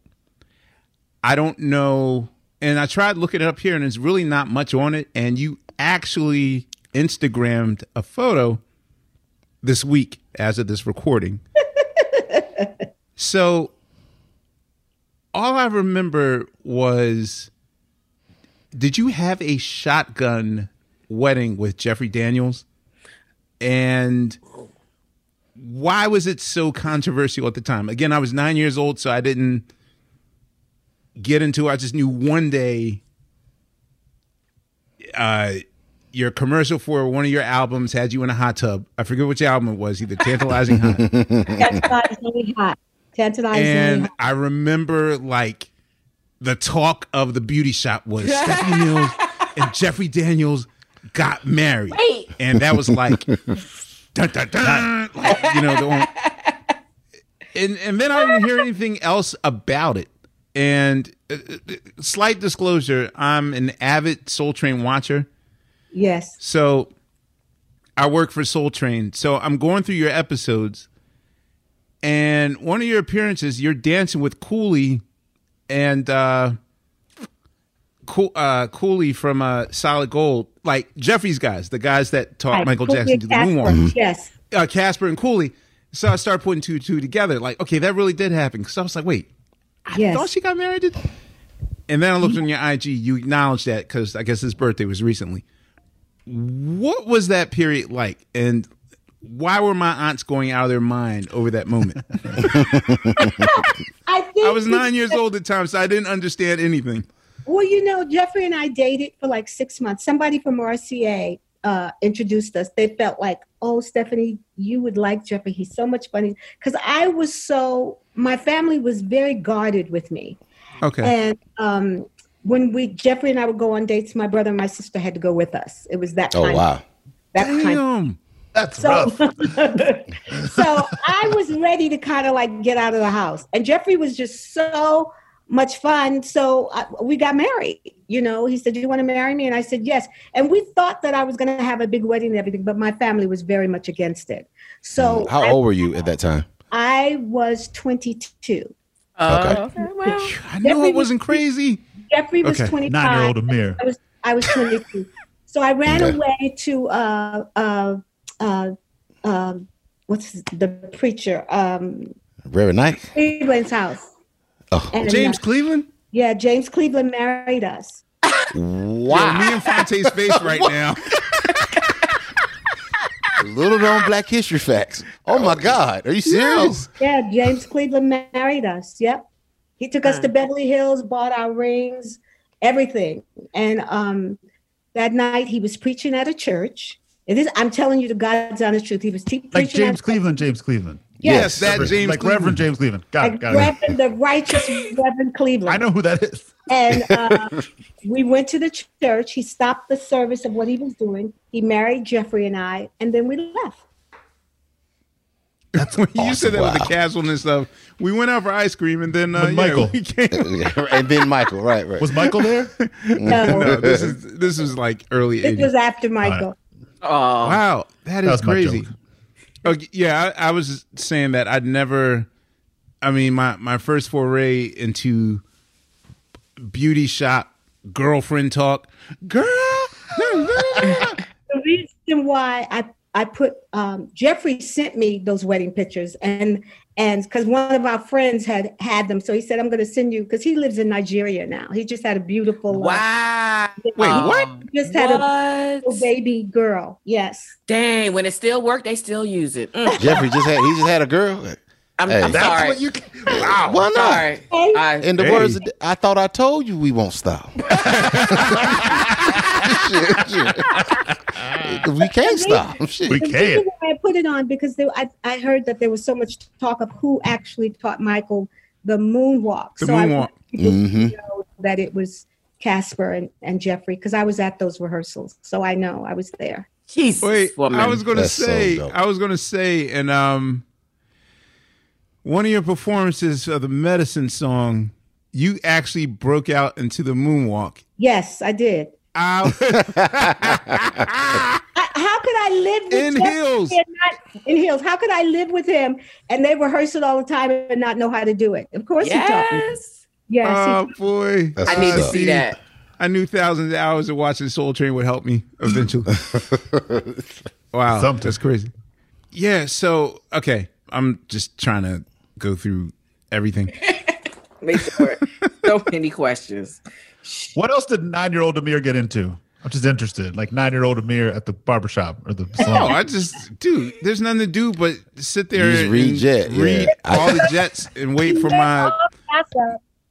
I don't know, and I tried looking it up here, and there's really not much on it. And you actually Instagrammed a photo this week as of this recording. [LAUGHS] so all I remember was did you have a shotgun wedding with Jeffrey Daniels? And why was it so controversial at the time? Again, I was nine years old, so I didn't get into it. I just knew one day uh, your commercial for one of your albums had you in a hot tub. I forget which album it was, either Tantalizing Hot. Tantalizing hot. Tantalizingly and hot. I remember like the talk of the beauty shop was Stephanie Mills and Jeffrey Daniels got married, Wait. and that was like, [LAUGHS] dun, dun, dun, like you know, the one, and and then I didn't hear anything else about it. And uh, uh, slight disclosure, I'm an avid Soul Train watcher. Yes. So I work for Soul Train. So I'm going through your episodes, and one of your appearances, you're dancing with Cooley and uh, Cool, uh, Cooley from uh, Solid Gold, like Jeffrey's guys, the guys that taught Right. Michael Cooley Jackson and to the Casper. moonwalk. Yes. Uh, Casper and Cooley. So I started putting two two together. Like, okay, that really did happen. Because I was like, wait, I Yes. thought she got married. to- And then I looked on your IG. You acknowledged that because I guess his birthday was recently. What was that period like? And why were my aunts going out of their mind over that moment? [LAUGHS] I think I was nine years old at the time, so I didn't understand anything. Well, you know, Jeffrey and I dated for like six months. Somebody from RCA uh, introduced us. They felt like, oh, Stephanie, you would like Jeffrey. He's so much fun. Because I was so, my family was very guarded with me. Okay. And um, when we, Jeffrey and I would go on dates, my brother and my sister had to go with us. It was that Oh kind. wow. That kind. Damn. That's So, rough. [LAUGHS] so I was ready to kind of like get out of the house, and Jeffrey was just so much fun. So I, we got married. You know, he said, "Do you want to marry me?" And I said, "Yes." And we thought that I was going to have a big wedding and everything, but my family was very much against it. So How I, old were you at that time? I was 22. Okay. Okay, well, I knew Jeffrey it wasn't crazy. Jeffrey was Okay. 25. Nine-year-old Ahmir. I was I was 22. so I ran Okay. away to uh uh uh um what's the preacher um Reverend Knight. Cleveland's house. Oh, And, James uh, Cleveland? yeah, James Cleveland married us. wow. Me and Phonte's face right [LAUGHS] now. Little known Black History facts. Oh my God. Are you serious? Yeah, James Cleveland married us. Yep. He took us Huh. to Beverly Hills, bought our rings, everything. And um that night he was preaching at a church. It is I'm telling you the God's honest truth. He was te- Like preaching James at Cleveland, James Cleveland. Yes, that James like Cleveland. Reverend James Cleveland. Got it, like got it. Reverend, the righteous Reverend Cleveland. I know who that is. And [LAUGHS] uh, we went to the church. He stopped the service of what he was doing. He married Jeffrey and I, and then we left. That's When [LAUGHS] you said that with the Wow. casualness of, we went out for ice cream and then uh, With yeah, Michael. we came. [LAUGHS] and then Michael, right, right. Was Michael there? No, no, this is this is like early this 80s. was after Michael. oh, Wow, that That is was my crazy. Oh, yeah, I, I was saying that I'd never. I mean, my my first foray into beauty shop girlfriend talk, girl. [LAUGHS] The reason why I I put um, Jeffrey sent me those wedding pictures, and and because one of our friends had had them, so he said I'm going to send you because he lives in Nigeria now. He just had a beautiful uh, wow. Wait, what? just had a What? little baby girl. Yes. Dang, when it still worked, they still use it. Mm, Jeffrey just had he just had a girl. I'm, Hey. I'm That's sorry. what you. Wow. Why not? sorry. Hey. In the Hey. words, of, I thought I told you we won't stop. [LAUGHS] [LAUGHS] Shit, [LAUGHS] shit. we can't stop. Shit. We can't. I put it on because there, I, I heard that there was so much talk of who actually taught Michael the moonwalk. The so I moonwalk. want people to Mhm. know that it was Casper and, and Jeffrey because I was at those rehearsals, so I know I was there. Jesus, Wait, woman. I was gonna That's so say. I was gonna say, and um, one of your performances of the medicine song, you actually broke out into the moonwalk. Yes, I did. I, [LAUGHS] I- how could I live with In Jeff heels. and not- in heels? How could I live with him and they rehearse it all the time and not know how to do it? Of course he. Yes. Yes, he oh boy, That's I need to see that. I knew thousands of hours of watching Soul Train would help me eventually. [LAUGHS] wow, Something. that's crazy. Yeah, so okay, I'm just trying to go through everything. [LAUGHS] Make sure. so many questions. What else did nine year old Ahmir get into? I'm just interested. Like nine year old Ahmir at the barbershop or the salon. No, salon. I just, dude, there's nothing to do but sit there You just and read Jet, [LAUGHS] read I- all the jets and wait for my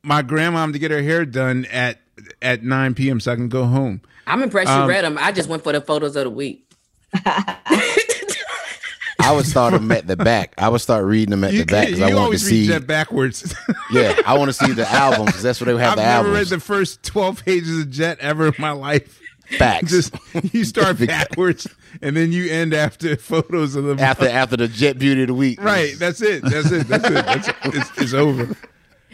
my grandmom to get her hair done at at 9 p.m. so I can go home. I'm impressed you Um, read them. I just went for the photos of the week. [LAUGHS] I would start them at the back. I would start reading them at You, the back because I want to see. read Jet backwards. [LAUGHS] Yeah, I want to see the album because that's where they have the album. I've the never read the first 12 pages of Jet ever in my life. Facts. Just you start [LAUGHS] backwards and then you end after [LAUGHS] photos of them. after after the Jet Beauty of the Week. right, that's it. That's it. That's it. That's it's, it's over.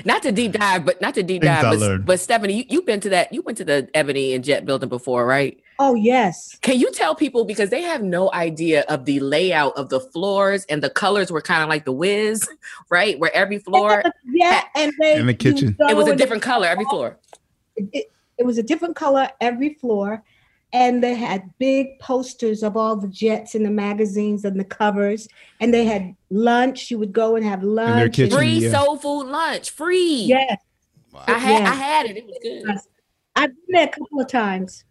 Not to deep dive, but not to deep Things dive. But, but Stephanie, you, you've been to that. You went to the Ebony and Jet building before, right? Oh yes. Can you tell people because they have no idea of the layout of the floors and the colors were kind of like the Wiz, [LAUGHS] right? Where every floor [LAUGHS] Yeah, and they In the kitchen. it was a different color every floor. It, it was a different color every floor, and they had big posters of all the jets in the magazines and the covers. And they had lunch. You would go and have lunch. kitchen. Free Yeah. soul food lunch, free. Yes, I had Yeah. I had it. It was good. I've been there a couple of times.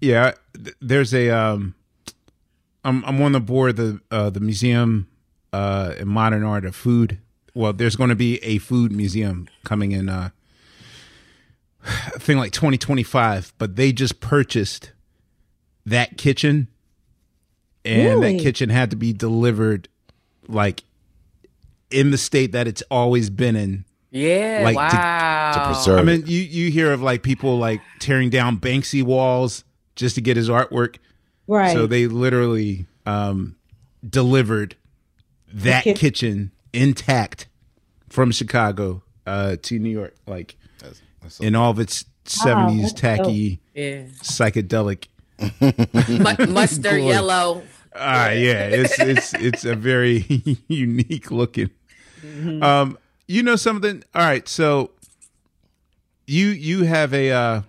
Yeah, there's a um I'm I'm on the board of the uh the museum uh in modern art of food. Well, there's going to be a food museum coming in uh [SIGHS] I think like 2025, but they just purchased that kitchen and Really? that kitchen had to be delivered like in the state that it's always been in Yeah. Like, to- to wow. to preserve. I mean, you you hear of like people like tearing down Banksy walls just to get his artwork. Right. So they literally um, delivered that kit- kitchen intact from Chicago uh, to New York, like in all of its seventies that's tacky yeah. psychedelic. Mu- [LAUGHS] mustard Glory. yellow. Ah, yeah, it's it's it's a very [LAUGHS] unique looking. Um, you know something? All right, so you you have a uh,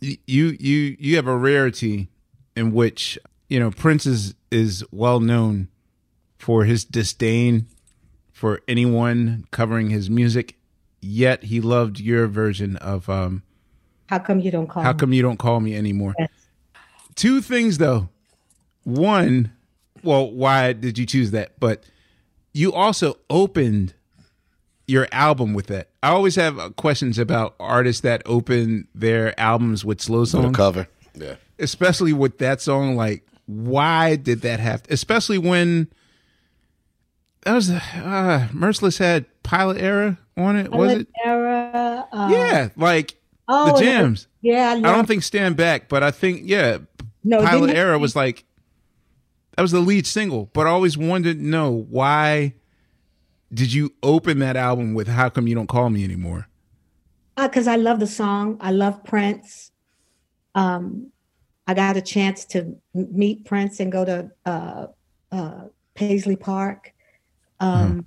you you you have a rarity in which you know Prince is is well known for his disdain for anyone covering his music. Yet he loved your version of um, How come you don't call? how me? come you don't call me anymore? Yes. Two things though. One, well, why did you choose that? But you also opened your album with that. I always have uh, questions about artists that open their albums with slow For the songs, cover. Yeah. especially with that song. Like, why did that have? Especially when that was uh, Merciless had Pilot Error on it, was it? Era, uh, Yeah, like Oh, the and jams. Yeah, I, I don't think Stand Back, but I think yeah, no, Pilot Error was like that was the lead single. But I always wanted to know why did you open that album with "How Come You Don't Call Me Anymore"? because Uh, I love the song. I love Prince. Um, I got a chance to meet Prince and go to uh, uh, Paisley Park. Um,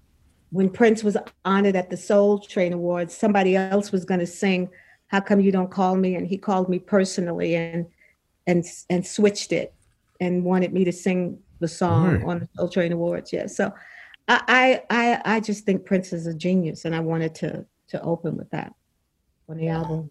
When Prince was honored at the Soul Train Awards, somebody else was going to sing "How Come You Don't Call Me," and he called me personally and and and switched it and wanted me to sing the song Word. on the Soul Train Awards. Yeah, so I I I, I just think Prince is a genius, and I wanted to to open with that on the album.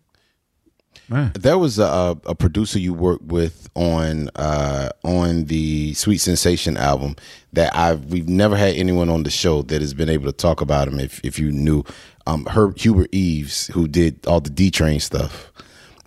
Man. There was a, a producer you worked with on uh, on the Sweet Sensation album that I've we've never had anyone on the show that has been able to talk about him. If if you knew, um, Herb Hubert Eaves, who did all the D Train stuff.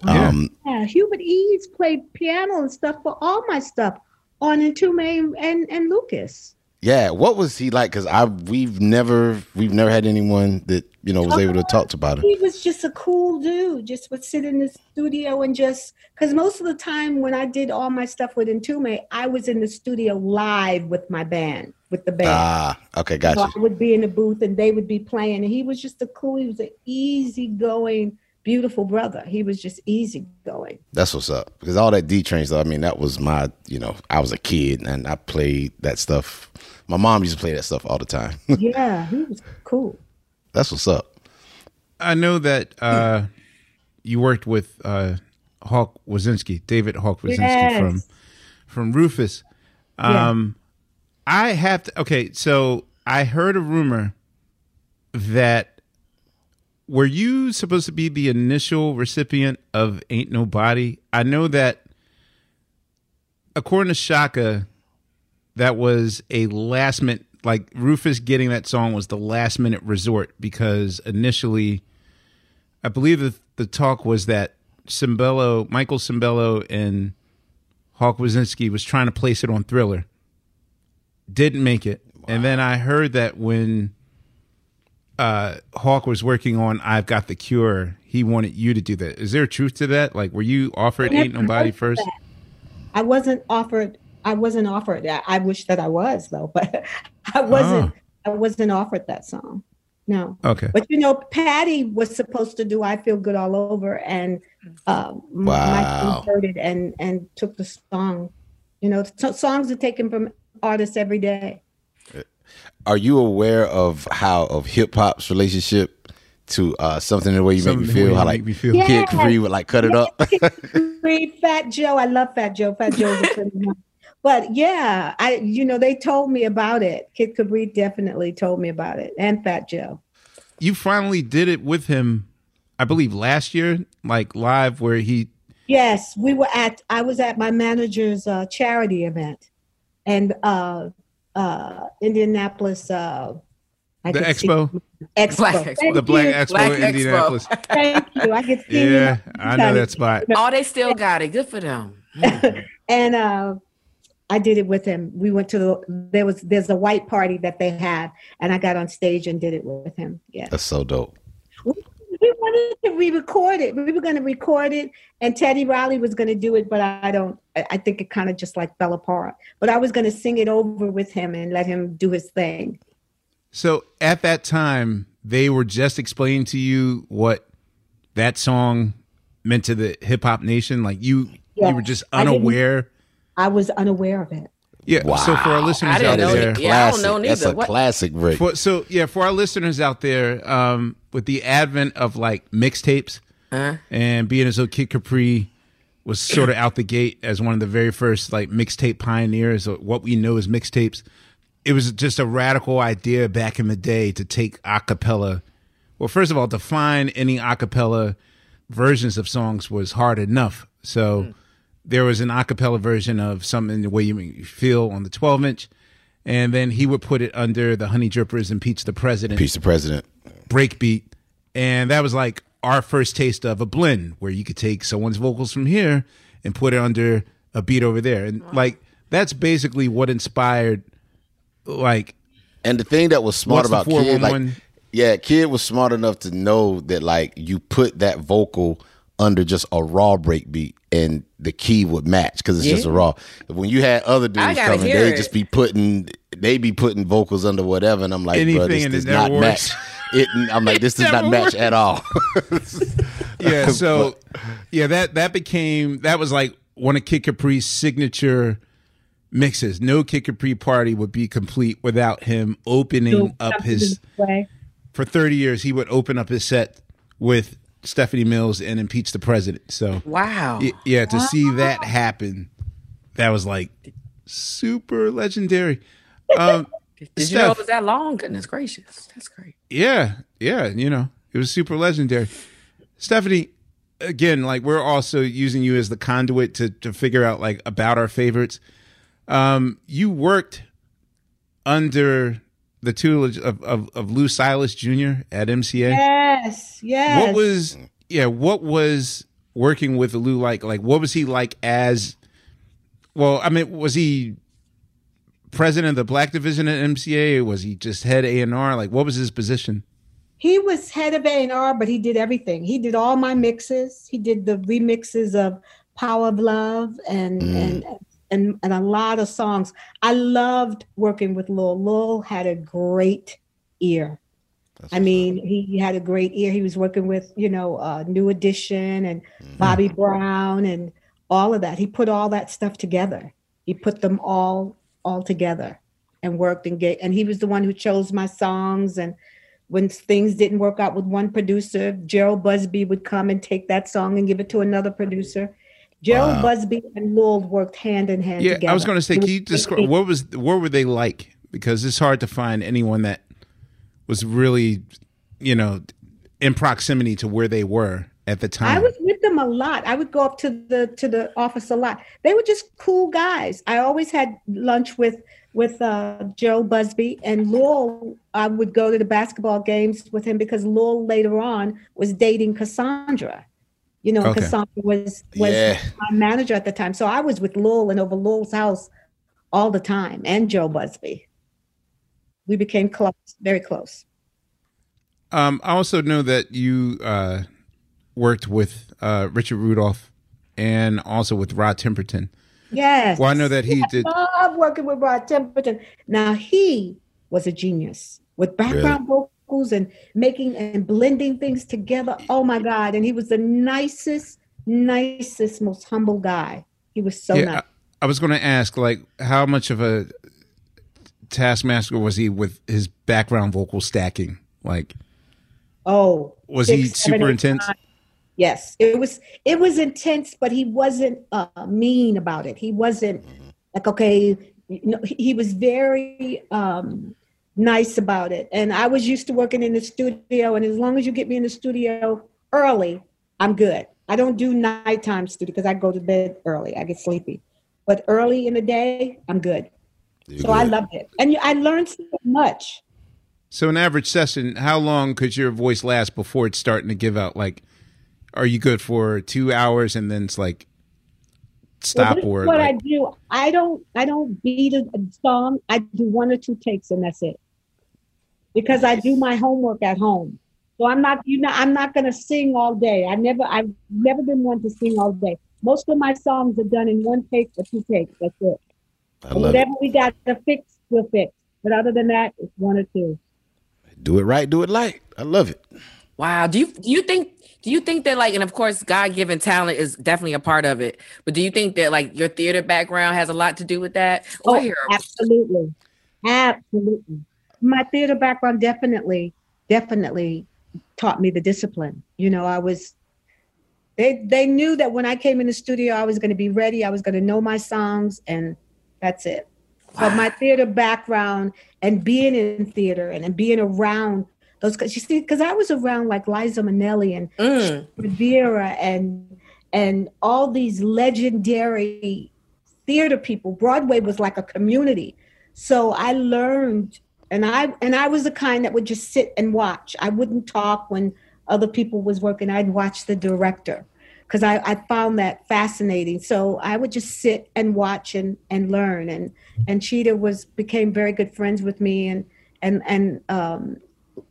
Yeah. Um, Yeah, Hubert Eaves played piano and stuff for all my stuff on Mtume and and Lucas. yeah, what was he like? Because I we've never we've never had anyone that you know was able to talk about him. He was just a cool dude. Just would sit in the studio and just because most of the time when I did all my stuff with Mtume, I was in the studio live with my band, with the band. Ah, okay, So gotcha. I would be in the booth and they would be playing. And he was just a cool, he was an easygoing beautiful brother. He was just easygoing. That's what's up. Because all that D Train stuff, I mean, that was my, you know, I was a kid and I played that stuff. My mom used to play that stuff all the time. [LAUGHS] yeah, he was cool. That's what's up. I know that uh, you worked with uh, Hawk Wolinski, David Hawk Wolinski Yes. from from Rufus. Um, I have to. Okay, so I heard a rumor that were you supposed to be the initial recipient of "Ain't Nobody"? I know that according to Shaka, that was a last minute. Like Rufus getting that song was the last minute resort because initially, I believe the the talk was that Sembello, Michael Sembello, and Hawk Wolinski was trying to place it on Thriller. Didn't make it, and then I heard that when uh, Hawk was working on "I've Got the Cure," he wanted you to do that. Is there truth to that? Like, were you offered "Ain't Nobody" first? that. I wasn't offered. I wasn't offered that. I wish that I was though, [LAUGHS] but I wasn't. I wasn't offered that song. No. Okay. But you know, Patty was supposed to do "I Feel Good All Over," and uh, Wow. Mike heard it and and took the song. You know, so songs are taken from artists every day. Are you aware of how of hip hop's relationship to uh, something the way you Something make me feel? you How like me feel. Kid Yes. Capri would like cut it up. [LAUGHS] Read Fat Joe. I love Fat Joe. Fat Joe's a friend of. But yeah, I you know they told me about it. Kid Capri definitely told me about it, and Fat Joe. You finally did it with him, I believe, last year, like live, where he Yes, we were at. I was at my manager's uh, charity event, and uh, uh, Indianapolis. Uh, I the expo, Expo. Black Expo. Thank the Black you. Expo Black in Indianapolis. [LAUGHS] Thank you. I could see. Yeah, I know that spot. Oh, they still got it. Good for them. and uh, I did it with him. We went to the there was there's a white party that they had, and I got on stage and did it with him. Yeah, That's so dope. we wanted to re-record it. We were going to record it, and Teddy Riley was going to do it, but I don't. I I think it kind of just like fell apart. But I was going to sing it over with him and let him do his thing. So at that time, they were just explaining to you what that song meant to the hip hop nation. Like you, Yeah. you were just I unaware. I was unaware of it. Yeah. So for our listeners I didn't out know there, it. Yeah, I don't know Classic. That's neither. a What- classic break. For, so yeah, for our listeners out there, um, with the advent of like mixtapes Uh-huh. and being as though Kid Capri was sort of out the gate as one of the very first like mixtape pioneers, or what we know as mixtapes, it was just a radical idea back in the day to take a cappella. Well, first of all, to find any a cappella versions of songs was hard enough. So there was an acapella version of something the way you feel on the 12 inch. And then he would put it under the Honey Drippers and Peach the President Peace the president. breakbeat. And that was like our first taste of a blend where you could take someone's vocals from here and put it under a beat over there. And like that's basically what inspired like And the thing that was smart about Kid, like, yeah, Kid was smart enough to know that like you put that vocal under just a raw break beat and the key would match because it's just a raw. When you had other dudes coming, hear they it. just be putting they be putting vocals under whatever, and I'm like, bro, Anything this does not works. match. It, I'm like, this does not never match works. [LAUGHS] [LAUGHS] at all. [LAUGHS] yeah, so yeah, that that became that was like one of Kid Capri's signature mixes. No Kid Capri party would be complete without him opening up his way. for 30 years he would open up his set with Stephanie Mills and impeach the president. So Wow. Y- yeah, to see that happen, that was like super legendary. Um, Did you know it was that long? Goodness gracious. That's great. yeah, yeah, you know, it was super legendary. Stephanie, again, like we're also using you as the conduit to to figure out like about our favorites. Um, you worked under the tutelage of, of, of Louil Silas Jr. at MCA. Yes, yes. What was yeah? What was working with Lou like? Like, what was he like as? Well, I mean, was he president of the Black Division at MCA? Was he just head A and R? Like, what was his position? He was head of A&R, but he did everything. He did all my mixes. He did the remixes of Power of Love and mm. and and and a lot of songs. I loved working with Lil. Lil had a great ear. I mean, he, he had a great ear. He was working with, you know, uh, New Edition and Mm-hmm. Bobby Brown and all of that. He put all that stuff together. He put them all all together and worked and get. And he was the one who chose my songs. And when things didn't work out with one producer, Jheryl Busby would come and take that song and give it to another producer. Jheryl Wow. Busby and Louil worked hand in hand Yeah, together. I was going to say, can you describe what was what were they like? Because it's hard to find anyone that was really, you know, in proximity to where they were at the time. I was with them a lot. I would go up to the to the office a lot. They were just cool guys. I always had lunch with with uh, Joe Busby and Louil. I would go to the basketball games with him because Louil later on was dating Cassandra. You know, Okay. Cassandra was was Yeah. my manager at the time. So I was with Louil and over Louil's house all the time, and Joe Busby. We became close, very close. Um, I also know that you uh, worked with uh, Richard Rudolph and also with Rod Temperton. Yes. Well, I know that he did. I love working with Rod Temperton. Now he was a genius with background and making and blending things together. Oh my God. And he was the nicest, nicest, most humble guy. He was so Yeah, nice. I, was going to ask, like, how much of a taskmaster was he with his background vocal stacking? Like, Oh, was he six, seven, super eight, intense? nine. Yes, it was. It was intense, but he wasn't uh, mean about it. He wasn't like okay. You know, he he was very um, nice about it. And I was used to working in the studio, and as long as you get me in the studio early, I'm good. I don't do nighttime studio because I go to bed early. I get sleepy, but early in the day, I'm good. so I loved it, and you- I learned so much. So, an average session, how long could your voice last before it's starting to give out? Like, are you good for two hours and then it's like stop Well, this is or what like, I do. I don't I don't beat a, a song. I do one or two takes and that's it. Because I do my homework at home. So I'm not you know I'm not gonna sing all day. I never I've never been one to sing all day. Most of my songs are done in one take or two takes. That's it. I love whatever it. we got to fix, we'll fix. But other than that, it's one or two. Do it right, do it light. I love it. Wow. Do you do you think do you think that like and of course God given talent is definitely a part of it, but do you think that like your theater background has a lot to do with that? Oh, hear absolutely. Absolutely. My theater background definitely, definitely taught me the discipline. You know, I was they they knew that when I came in the studio, I was going to be ready. I was going to know my songs, and that's it. But my theater background and being in theater and, and being around those, because you see, because I was around like Liza Minnelli and Mm. Rivera and and all these legendary theater people. Broadway was like a community. So I learned and I and I was the kind that would just sit and watch. I wouldn't talk when other people was working. I'd watch the director because I, I found that fascinating. So I would just sit and watch and and learn. And and Chita was became very good friends with me. And and and um,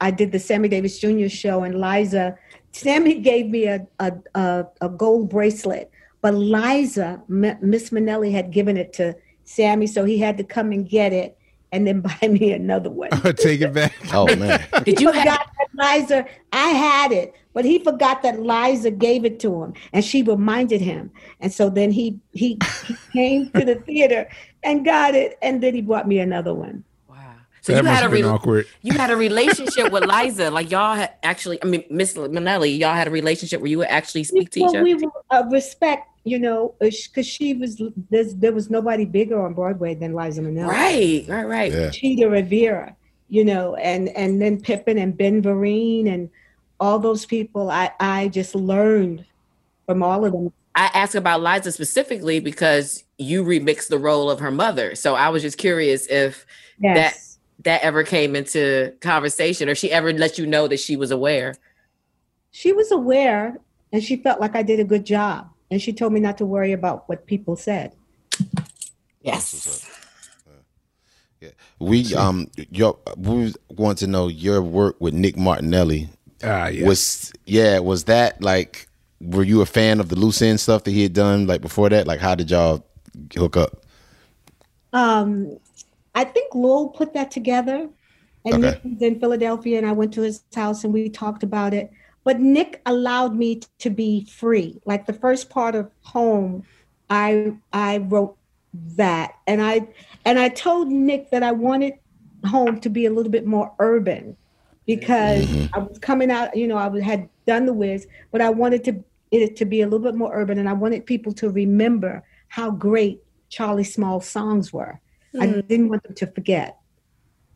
I did the Sammy Davis Jr. show. And Liza, Sammy gave me a a, a, a gold bracelet, but Liza, M- Miss Minnelli had given it to Sammy, so he had to come and get it and then [LAUGHS] buy me another one. [LAUGHS] take it back? Oh man. Did you forgot that Liza? I had it, but he forgot that Liza gave it to him, and she reminded him. And so then he he, he came to the theater and got it, and then he bought me another one. So that you had a have been rela- awkward. you had a relationship with Liza, like y'all had actually. I mean, Miss Minnelli, y'all had a relationship where you would actually speak to each other. we were uh, respect, you know, because she was there was nobody bigger on Broadway than Liza Minnelli. Right, right, right. Yeah. Chita Rivera, you know, and and then Pippin and Ben Vereen and all those people. I I just learned from all of them. I asked about Liza specifically because you remixed the role of her mother. So I was just curious if Yes. that that ever came into conversation or she ever let you know that she was aware. She was aware, and she felt like I did a good job, and she told me not to worry about what people said. Yes. Yeah. We um your we want to know your work with Nick Martinelli. Ah, yeah. Was yeah, was that like were you a fan of the loose end stuff that he had done like before that? Like how did y'all hook up? Um, I think Louil put that together. And Okay. Nick was in Philadelphia, and I went to his house and we talked about it. But Nick allowed me to be free. Like the first part of Home, I I wrote that, and I and I told Nick that I wanted Home to be a little bit more urban because mm-hmm. I was coming out. You know, I was- had done the Wiz, but I wanted to it to be a little bit more urban, and I wanted people to remember how great Charlie Smalls' songs were. I didn't want them to forget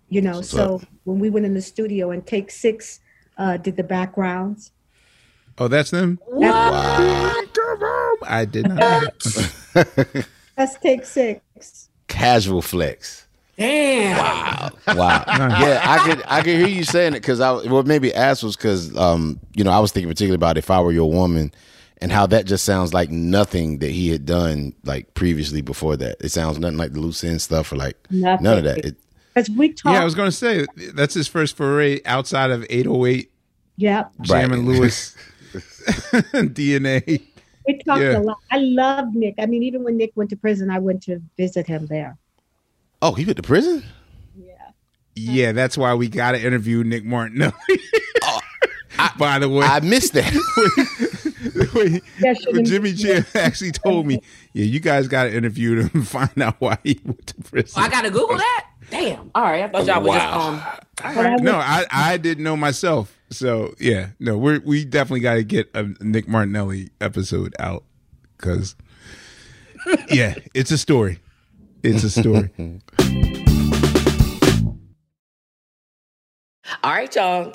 you know so when we went in the studio and take six uh did the backgrounds Oh, that's them. Wow! I did not. know that. let's [LAUGHS] take six Casual flex. Damn. Wow. Wow. [LAUGHS] yeah, I could I could hear you saying it because I what maybe asked was because um you know I was thinking particularly about if I were your woman and how that just sounds like nothing that he had done like previously before that. It sounds nothing like the loose end stuff or like Nothing. none of that. It, because we talked Yeah, I was going to say that's his first foray outside of 808 yeah Right. Jam and Lewis [LAUGHS] DNA. we talked Yeah. a lot i love nick i mean even when nick went to prison i went to visit him there oh, he went to prison. Yeah, Yeah, that's why we got to interview Nick Martinelli. [LAUGHS] Oh, By the way, I missed that. [LAUGHS] [LAUGHS] Wait, Yeah, she didn't- Jimmy Jim actually told me, "Yeah, you guys got to interview him and [LAUGHS] find out why he went to prison." I gotta Google that. Damn. All right. I thought y'all were just Wow. um. But no, I I didn't know myself. So yeah, no, we're we definitely got to get a Nick Martinelli episode out because yeah, it's a story. It's a story. [LAUGHS] All right, y'all.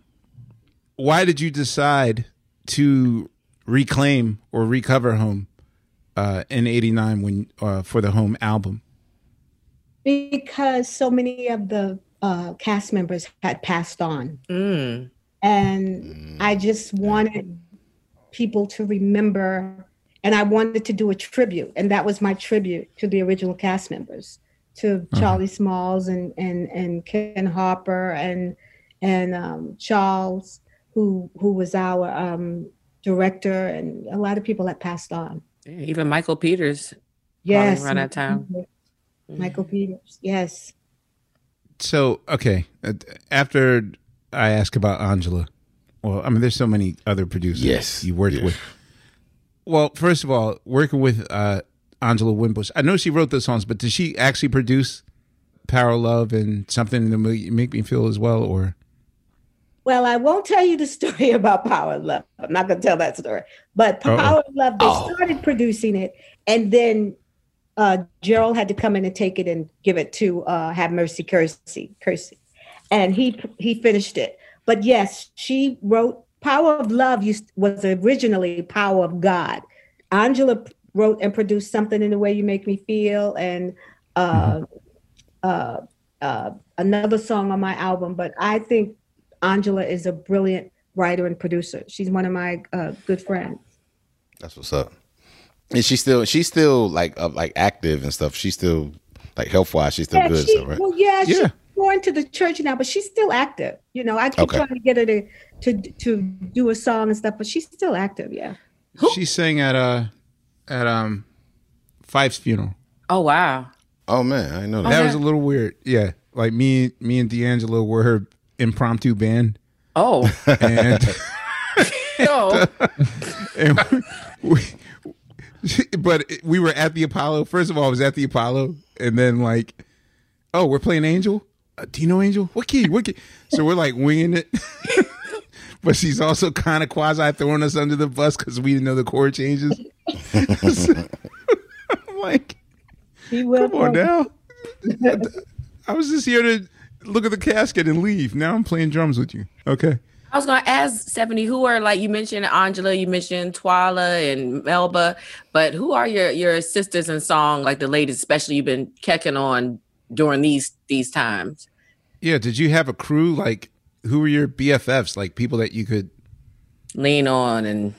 why did you decide to reclaim or recover home uh, in '89 when uh, for the home album? because so many of the uh, cast members had passed on. Mm. and I just wanted people to remember, and I wanted to do a tribute, and that was my tribute to the original cast members, to Charlie Smalls and and and Ken Harper and and um, Charles, who who was our um, director, and a lot of people that passed on. Even Michael Peters. Yes, around that time. Michael Peters. Yes. So okay, uh, after I ask about Angela, well, I mean, there's so many other producers Yes, you worked yes. with. Well, first of all, working with uh, Angela Winbush, I know she wrote the songs, but did she actually produce Power of Love and something to make make me feel as well, or Well, I won't tell you the story [LAUGHS] about Power of Love. I'm not going to tell that story. But Uh-oh. Power of Love, they Oh. started producing it, and then uh, Gerald had to come in and take it and give it to uh, Have Mercy Kersey, Kersey, and he he finished it. But yes, she wrote Power of Love. Used, was originally Power of God. Angela wrote and produced something in the way you make me feel, and uh, uh, uh, another song on my album. But I think Angela is a brilliant writer and producer. She's one of my uh, good friends. That's what's up. And she's still she's still like uh, like active and stuff. She's still like health wise. She's still Yeah, good. and she, stuff, right? well, yeah, Yeah. she's going to the church now, but she's still active. You know, I keep Okay. trying to get her to to to do a song and stuff, but she's still active. Yeah. she sang at uh at um Phife's funeral. Oh wow. Oh man, I know that. That was a little weird. Yeah, like me, me and D'Angelo were her impromptu band, Oh. and [LAUGHS] no. and we, but we were at the Apollo. First of all, I was at the Apollo, and then like, oh, we're playing Angel. Uh, do you know Angel? What key? What key? So we're like winging it. [LAUGHS] but she's also kind of quasi throwing us under the bus because we didn't know the chord changes. I'm [LAUGHS] like, She will. come on now. I was just here to look at the casket and leave. Now I'm playing drums with you. Okay. I was gonna ask Stephanie, who are like you mentioned Angela, you mentioned Twala and Melba, but who are your your sisters in song, like the ladies, especially you've been kecking on during these these times? Yeah. Did you have a crew? Like, who were your BFFs? Like people that you could Lean on and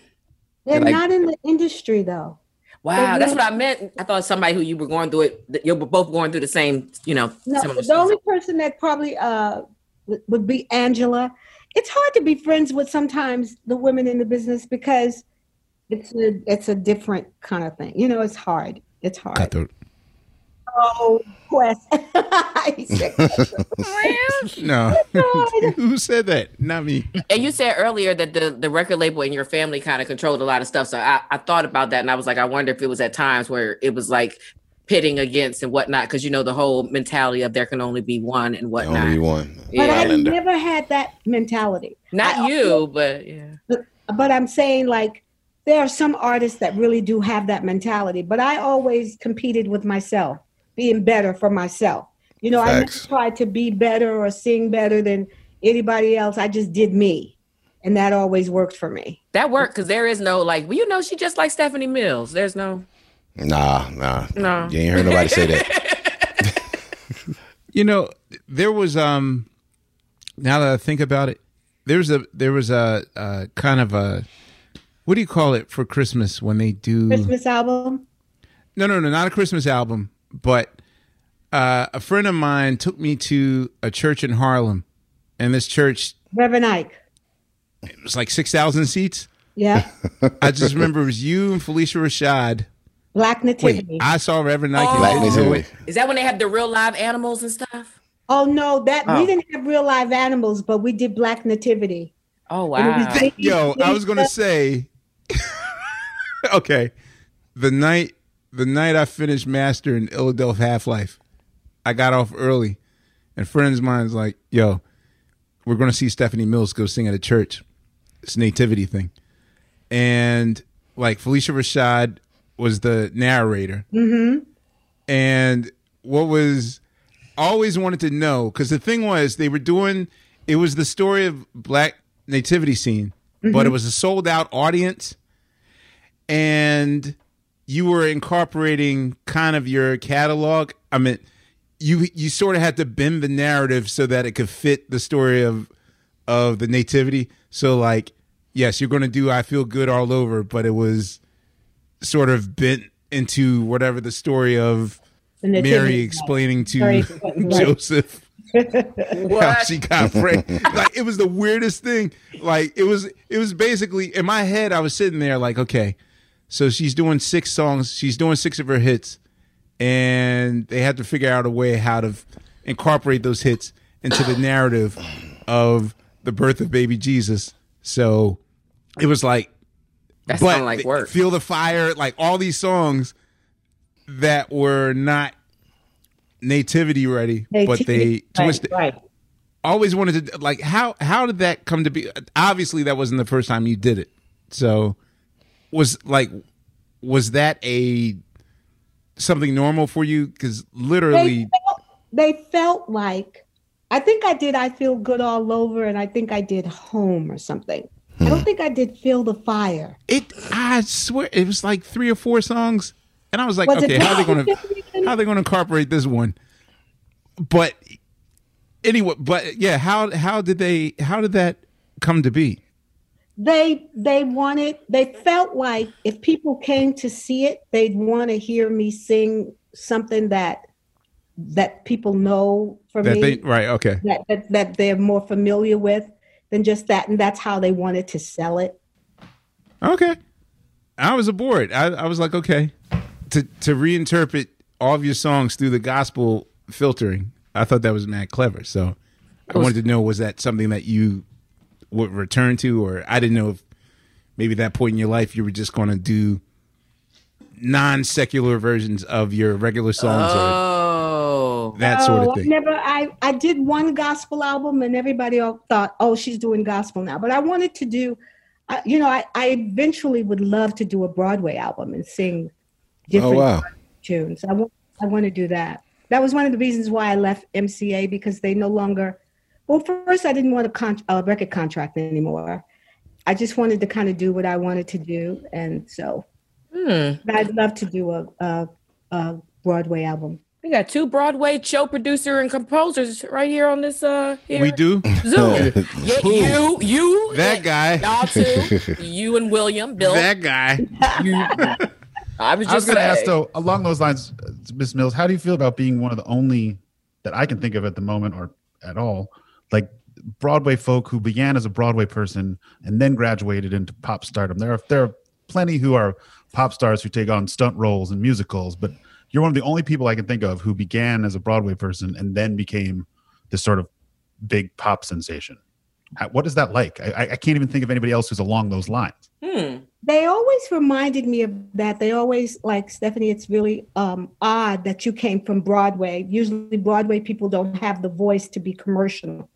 They're Like- not in the industry though. Wow, But that's what I meant. I thought somebody who you were going through it, you were both going through the same, you know, No, similar the only person that probably uh would- would be Angela. It's hard to be friends with sometimes the women in the business because it's a it's a different kind of thing. You know, it's hard. It's hard. cutthroat. Oh, Quest. No. who said that? Not me. And you said earlier that the, the record label and your family kind of controlled a lot of stuff. So I, I thought about that and I was like, I wonder if it was at times where it was like pitting against and whatnot, because you know the whole mentality of there can only be one and whatnot. Only one. but I never had that mentality. Not I you, but yeah. but I'm saying like there are some artists that really do have that mentality. But I always competed with myself, being better for myself. You know, I never Facts. tried to be better or sing better than anybody else. I just did me, and that always worked for me. That worked because there is no like, well, you know, she just like Stephanie Mills. There's no, Nah, nah. no. You ain't heard nobody say that. [LAUGHS] You know, there was um now that I think about it, there's a there was a, a kind of a what do you call it for Christmas when they do Christmas album. No, no, no, not a Christmas album, but uh, a friend of mine took me to a church in Harlem, and this church Reverend Ike. it was like six thousand seats. Yeah. [LAUGHS] I just remember it was you and Phylicia Rashad. Black Wait, Nativity. I saw Reverend Ike. Black Oh, Nativity. Is that when they have the real live animals and stuff? oh no, that Oh. we didn't have real live animals, but we did Black Nativity. Oh And was wow. Yo, I was gonna [LAUGHS] say, [LAUGHS] okay, the night the night I finished mastering Illadelph Half Life, I got off early, and friends of mine's like, "Yo, we're gonna see Stephanie Mills go sing at a church, this nativity thing," and like Phylicia Rashad was the narrator, Mm-hmm. and what was I always wanted to know because the thing was they were doing it was the story of black nativity scene but it was a sold out audience. And you were incorporating kind of your catalog i mean you you sort of had to bend the narrative so that it could fit the story of of the nativity so like yes you're going to do i feel good all over but it was sort of bent into whatever the story of The Mary explaining to Sorry. [LAUGHS] Joseph [LAUGHS] how she got pregnant. like it was the weirdest thing. Like it was it was basically in my head I was sitting there like, okay, so she's doing six songs, she's doing six of her hits, and they had to figure out a way how to f- incorporate those hits into the narrative of the birth of baby Jesus. So it was like That but like work. Feel the fire, like all these songs that were not nativity ready, but Nativity, they right, twisted. right. Always wanted to like how how did that come to be? Obviously, that wasn't the first time you did it. So was like was that a something normal for you? Because literally, They felt, they felt like I think I did I feel good all over and I think I did home or something. I don't hmm. think I did feel the fire. it I swear it was like three or four songs, and I was like, Was okay, how are they gonna not? how they gonna incorporate this one? But anyway, but yeah, how how did they how did that come to be? They they wanted they felt like if people came to see it, they'd want to hear me sing something that that people know for That me. they right okay. that, that that they're more familiar with than just that and that's how they wanted to sell it Okay. I was aboard. I, I was like, okay. To to reinterpret all of your songs through the gospel filtering, I thought that was mad clever. So I wanted to know was that something that you would return to, or I didn't know if maybe that point in your life you were just going to do non secular versions of your regular songs Oh. or that sort Oh, of I thing. never I I did one gospel album and everybody all thought oh she's doing gospel now but I wanted to do I you know I, I eventually would love to do a Broadway album and sing oh, different Oh, wow. tunes I want I want to do that that was one of the reasons why I left MCA because they no longer well first I didn't want a, con- a record contract anymore I just wanted to kind of do what I wanted to do and so Hmm. I'd love to do a, a, a Broadway album We got two Broadway show producer and composers right here on this uh here. We do? Zoom. [LAUGHS] yeah, you, you, That guy. y'all two, [LAUGHS] you and William, Bill. That guy. you, [LAUGHS] I was was just going to ask though, along those lines, uh, Miss Mills, how do you feel about being one of the only that I can think of at the moment or at all, like Broadway folk who began as a Broadway person and then graduated into pop stardom? There are there are plenty who are pop stars who take on stunt roles in musicals, but you're one of the only people I can think of who began as a Broadway person and then became this sort of big pop sensation. What is that like? I, I- I can't even think of anybody else who's along those lines. Hmm. they always reminded me of that. They always like Stephanie. It's really um, odd that you came from Broadway. Usually, Broadway people don't have the voice to be commercial,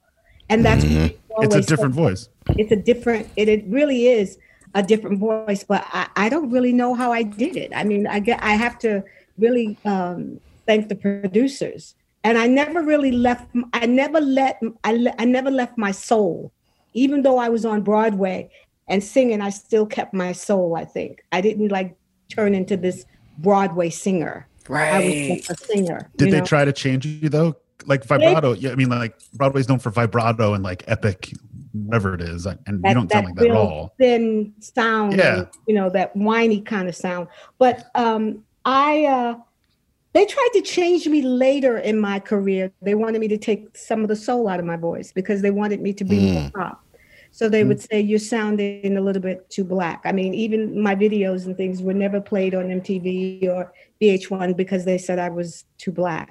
and that's what It's a different say. voice. It's a different. It, it really is a different voice. But I, I don't really know how I did it. I mean, I get. I have to really um, thank the producers. And I never really left. I never let. I, le- I never left my soul, even though I was on Broadway and singing. I still kept my soul. I think I didn't like turn into this Broadway singer. Right i was a singer. Did they know? try to change you though? Like vibrato? Yeah, I mean, like Broadway's known for vibrato and like epic, whatever it is, and you don't sound like that at all. Thin sound, Yeah. and, you know, that whiny kind of sound. But um, I, uh, they tried to change me later in my career. They wanted me to take some of the soul out of my voice because they wanted me to be Mm. more pop. So they would say you're sounding a little bit too black. I mean, even my videos and things were never played on MTV or VH1 because they said I was too black.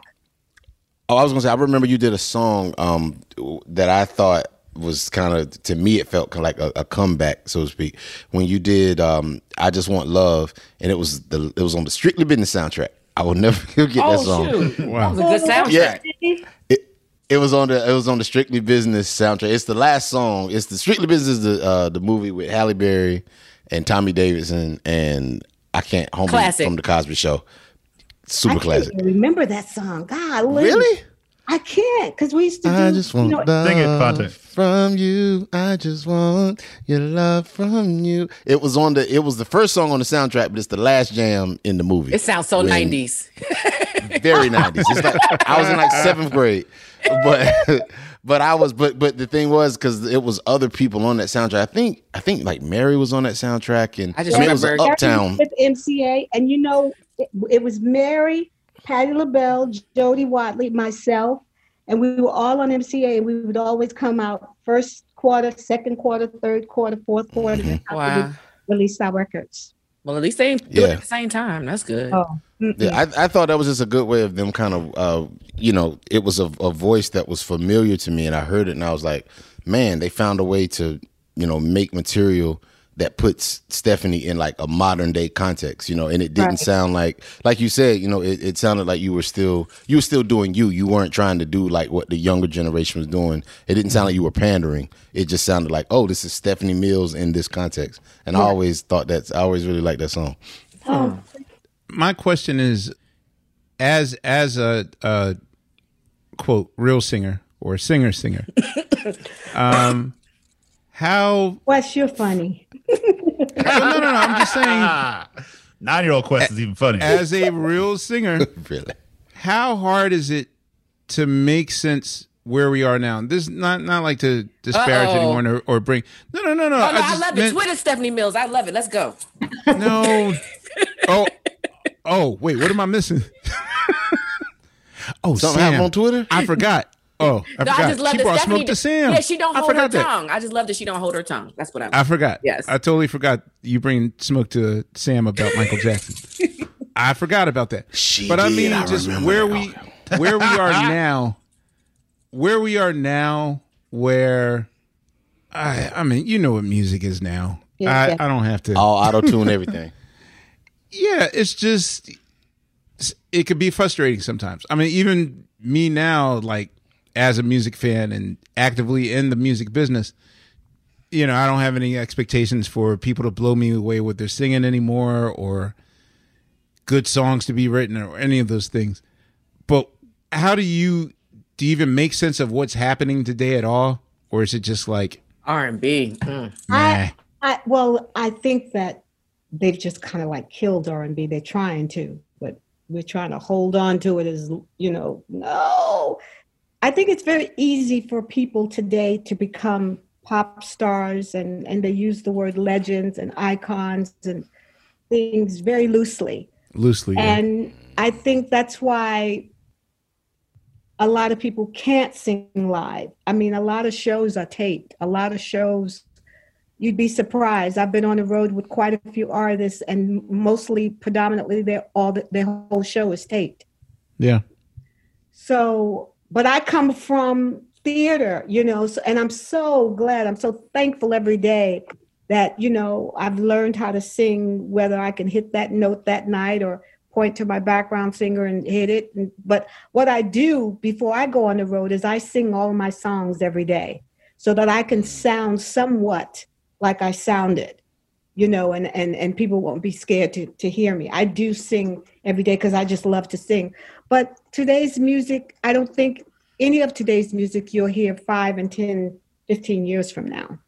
Oh, I was gonna say. I remember you did a song um, that I thought was kind of to me it felt kind of like a, a comeback, so to speak. When you did um, "I Just Want Love," and it was the it was on the Strictly Business soundtrack. I will [LAUGHS] never forget that Oh song. shoot! Wow. That was a good soundtrack. Yeah. It, it was on the it was on the Strictly Business soundtrack. It's the last song. It's the Strictly Business, the uh, the movie with Halle Berry and Tommy Davidson and I can't homie Classic. from the Cosby Show. Super I classic. can't remember that song. God, Really? I can't because we used to do. I just want you know, love Sing it, Phonte. from you. I just want your love from you. It was on the. It was the first song on the soundtrack, but it's the last jam in the movie. It sounds so nineties. [LAUGHS] very nineties. It's like I was in like seventh grade, but [LAUGHS] but I was but but the thing was because it was other people on that soundtrack. I think I think like Mary was on that soundtrack, and I just mean, it was Uptown. with MCA, and you know, it, it was Mary, Patti LaBelle, Jody Watley, myself, and we were all on MCA, and we would always come out first quarter, second quarter, third quarter, fourth quarter. That's how Wow. we released our records. Well, at least they ain't do it Yeah. at the same time. That's good. Oh. Yeah, I, I thought that was just a good way of them kind of, uh, you know, it was a, a voice that was familiar to me, and I heard it, and I was like, man, they found a way to, you know, make material that puts Stephanie in like a modern day context, you know, and it didn't Right. sound like like you said, you know, it, it sounded like you were still you were still doing you. You weren't trying to do like what the younger generation was doing. It didn't sound like you were pandering. It just sounded like, oh, this is Stephanie Mills in this context. And I always thought that's I always really liked that song. Oh, My question is, as as a, a quote real singer or singer singer, [COUGHS] um, how? Wes, you're funny. No, no, no. I'm just saying, [LAUGHS] Nine year old Quest is even funny. as a real singer, [LAUGHS] really. how hard is it to make sense where we are now? This is not not like to disparage Uh-oh. anyone or, or bring. No, no, no, no. Oh, no, I, just love it. Twitter Stephanie Mills. I love it. Let's go. No. [LAUGHS] Oh, oh, wait. What am I missing? oh, Something Sam. happened on Twitter? I forgot. Oh, [LAUGHS] I no, forgot. I just love she that brought Stephanie. smoke to Sam. Yeah, she don't I hold her that. tongue. I just love that she don't hold her tongue. That's what I. I forgot. Yes. I totally forgot you bring smoke to Sam about Michael Jackson. [LAUGHS] I forgot about that. She but I mean, I just where we [LAUGHS] where we are now, where we are now, where I I mean, you know what music is now. Yeah, I, yeah. I don't have to. All auto tune everything. yeah, it's just it could be frustrating sometimes. I mean, even me now, like as a music fan and actively in the music business, you know, I don't have any expectations for people to blow me away with their singing anymore or good songs to be written or any of those things. But how do you do you even make sense of what's happening today at all? Or is it just like R and B. Mm. nah? I, I well, I think that they've just kind of like killed R and B. They're trying to, but we're trying to hold on to it as you know. No, I think it's very easy for people today to become pop stars, and and they use the word legends and icons and things very loosely. loosely? yeah. And I think that's why a lot of people can't sing live. I mean, a lot of shows are taped. A lot of shows, you'd be surprised. I've been on the road with quite a few artists, and mostly, predominantly, their all the, their whole show is taped. yeah. So, but I come from theater, you know, so, and I'm so glad, I'm so thankful every day that, you know, I've learned how to sing, whether I can hit that note that night or point to my background singer and hit it. And- But what I do before I go on the road is I sing all my songs every day so that I can sound somewhat like I sounded you know, and and and people won't be scared to to hear me. I do sing every day because I just love to sing. But today's music, I don't think any of today's music you'll hear five and 10, 15 years from now,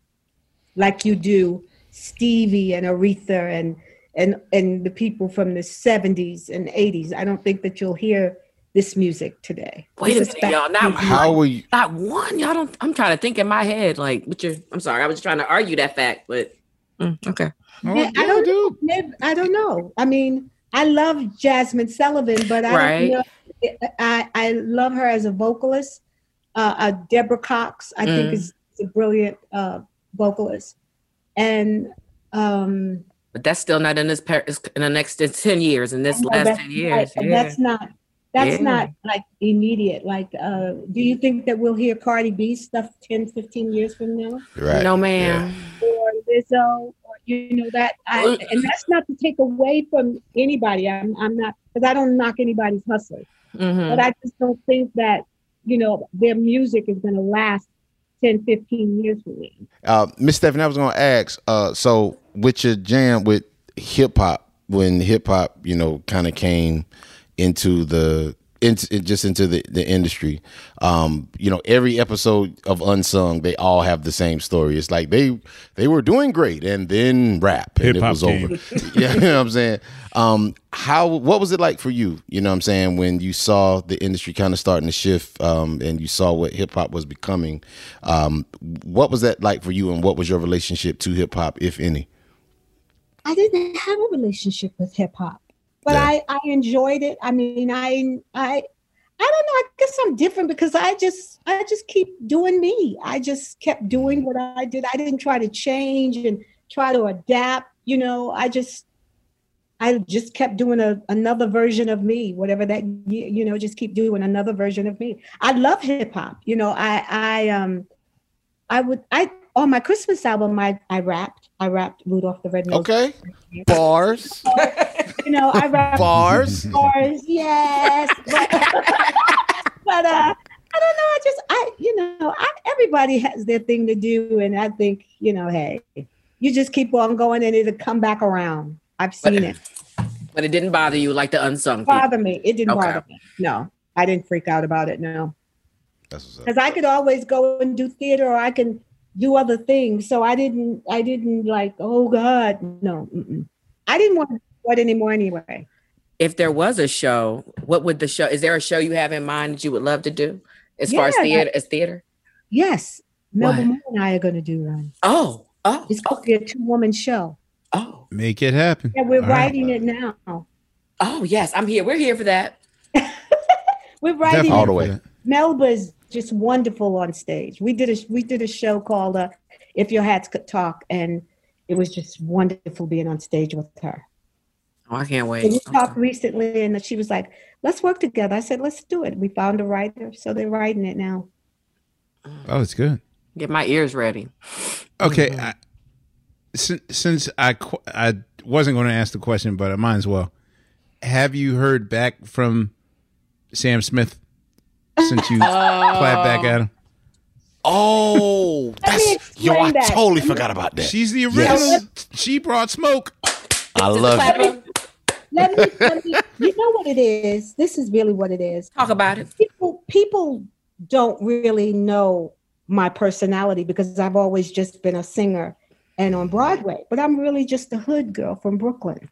like you do Stevie and Aretha and and and the people from the 70s and 80s. I don't think that you'll hear this music today. Wait a This is minute, y'all. Not How were you? Not one. Y'all don't. I'm trying to think in my head. Like, what you're. I'm sorry. I was trying to argue that fact, but mm, okay. Oh, Yeah, I don't know. Maybe, I don't know. I mean, I love Jazmine Sullivan, but I Right. don't know. I I love her as a vocalist. Uh, uh, Deborah Cox, I think, Mm. is a brilliant uh, vocalist, and um, But that's still not in this par- in the next ten years. In this last that's ten years, and yeah. that's not that's Yeah. not like immediate. Like, uh, do you think that we'll hear Cardi B stuff 10, 15 years from now? Right. no, ma'am. or Lizzo, or you know that, I, and that's not to take away from anybody. I'm, I'm not because I don't knock anybody's hustle, Mhm. but I just don't think that you know their music is going to last 10, 15 years from now. Uh, Miss Stephanie, I was gonna ask. Uh, so with your jam with hip hop, when hip hop, you know, kind of came into the into just into the, the industry, um, you know, every episode of Unsung, they all have the same story. It's like they they were doing great, and then rap, and it Hip-hop was came. over. [LAUGHS] yeah, you know what I'm saying. Um, how what was it like for you? You know what I'm saying when you saw the industry kind of starting to shift, um, and you saw what hip hop was becoming. Um, what was that like for you, and what was your relationship to hip hop, if any? I didn't have a relationship with hip hop, but Yeah. I, I enjoyed it. I mean, I, I, I don't know. I guess I'm different because I just, I just keep doing me. I just kept doing what I did. I didn't try to change and try to adapt. You know, I just, I just kept doing a, another version of me, whatever that, you you know, just keep doing another version of me. I love hip hop. You know, I, I, um, I would, I on my Christmas album, I I rapped. I rapped Rudolph the Red-Nosed Okay. Bars. [LAUGHS] you know, I rapped Bars. bars, yes. [LAUGHS] But, but uh, I don't know. I just, I, you know, I, everybody has their thing to do, and I think, you know, hey, you just keep on going, and it'll come back around. I've seen it But it didn't bother you like the unsung people. bother me. It didn't Okay. bother me. No, I didn't freak out about it. No, That's what's up. because I could always go and do theater, or I can do other things. So I didn't, I didn't like, oh God, no, mm-mm. I didn't want to do it anymore anyway. If there was a show, what would the show? Is there a show you have in mind that you would love to do, as far as Yeah, theater? As theater? Yes, Melba Moore and I are going to do one. Oh, oh, It's going to be a two woman show. oh, Make it happen. Yeah, we're All right. writing it now. oh, yes. I'm here. We're here for that. [LAUGHS] We're writing Definitely All the way. Melba's just wonderful on stage. We did a we did a show called uh, "If Your Hats Could Talk," and it was just wonderful being on stage with her. Oh, I can't And wait. we talked recently, and she was like, "Let's work together." I said, "Let's do it." We found a writer, so they're writing it now. Oh, it's good. Get my ears ready. Okay. I, since, since I I wasn't going to ask the question, but I might as well. Have you heard back from Sam Smith since you clapped back at oh. him? Oh, [LAUGHS] that's yo! I that. totally forgot about that. She's the original. Yes. She brought smoke. I love it. Let me, let me, you know what it is. This is really what it is. Talk about it. people people don't really know my personality because I've always just been a singer and on Broadway, but I'm really just a hood girl from Brooklyn.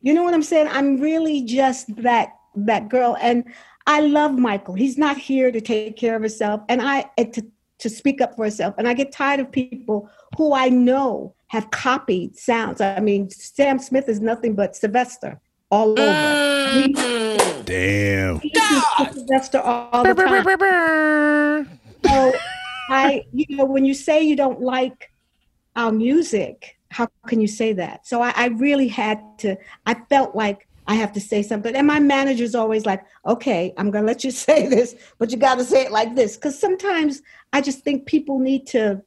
You know what I'm saying? I'm really just that that girl and I love Michael. He's not here to take care of himself and I to to speak up for himself. And I get tired of people who I know have copied sounds. I mean, Sam Smith is nothing but Sylvester all over. Mm. Damn. He Sylvester all the time. So I, you know, when you say you don't like our music, how can you say that? So I, I really had to, I felt like I have to say something. And my manager's always like, okay, I'm going to let you [LAUGHS] say this, but you got to say it like this. Because sometimes I just think people need to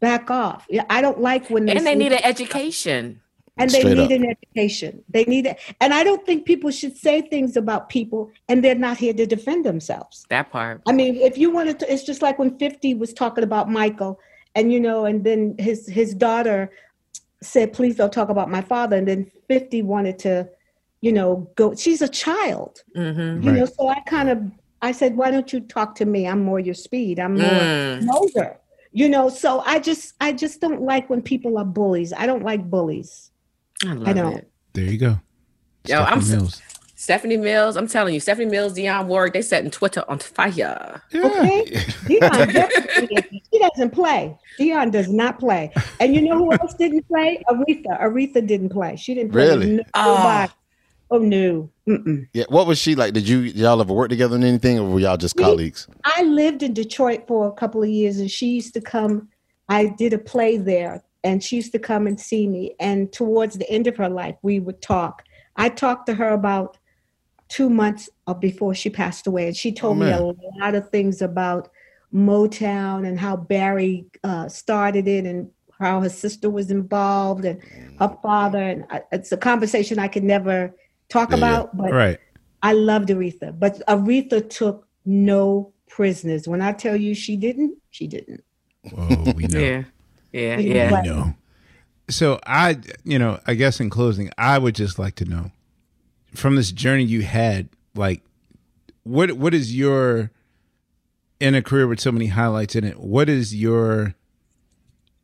back off. Yeah, I don't like when they And they need an education. and they Straight need up. an education. They need it. And I don't think people should say things about people and they're not here to defend themselves. That part. I mean, if you wanted to, it's just like when 50 was talking about Michael and, you know, and then his, his daughter said, please don't talk about my father. And then 50 wanted to, you know, go, she's a child, Mm-hmm. you know, so I kind of, I said, why don't you talk to me? I'm more your speed. I'm more Mm. older, you know, so I just, I just don't like when people are bullies. I don't like bullies. I love don't. it. There you go. Yo, I'm Stephanie Mills. Stephanie Mills, I'm telling you, Stephanie Mills, Dionne Warwick, they setting Twitter on fire. Yeah. Okay. Dionne [LAUGHS] definitely she doesn't play. Dionne does not play. And you know who else didn't play? Aretha. Aretha didn't play. She didn't play. Really? Nobody. Ah. Oh no. Mm-mm. Yeah. What was she like? Did you y'all ever work together on anything, or were y'all just We- colleagues? I lived in Detroit for a couple of years, and she used to come. I did a play there, and she used to come and see me. And towards the end of her life, we would talk. I talked to her about two months before she passed away, and she told me a lot of things about Motown and how Berry uh, started it, and how her sister was involved, and her father. And I, it's a conversation I could never talk Yeah, yeah. about, but Right. I loved Aretha, but Aretha took no prisoners. When I tell you she didn't, she didn't. Oh, we know. [LAUGHS] Yeah. Yeah. We Yeah. We know. So I, you know, I guess in closing, I would just like to know from this journey you had, like, what what is your in a career with so many highlights in it? What is your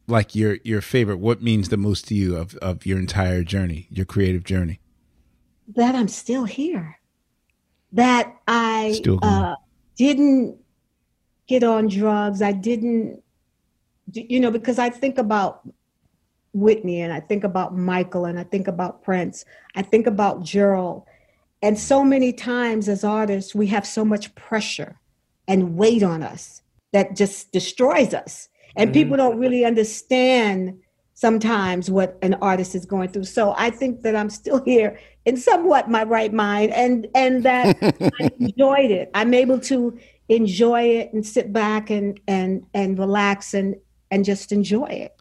like your your favorite? What means the most to you of of your entire journey, your creative journey? That I'm still here. That I Still uh, didn't get on drugs. I didn't, you know, because I think about Whitney and I think about Michael and I think about Prince. I think about Gerald. And so many times as artists, we have so much pressure and weight on us that just destroys us. And Mhm. people don't really understand sometimes what an artist is going through. So I think that I'm still here in somewhat my right mind and and that [LAUGHS] I enjoyed it. I'm able to enjoy it and sit back and and and relax and and just enjoy it.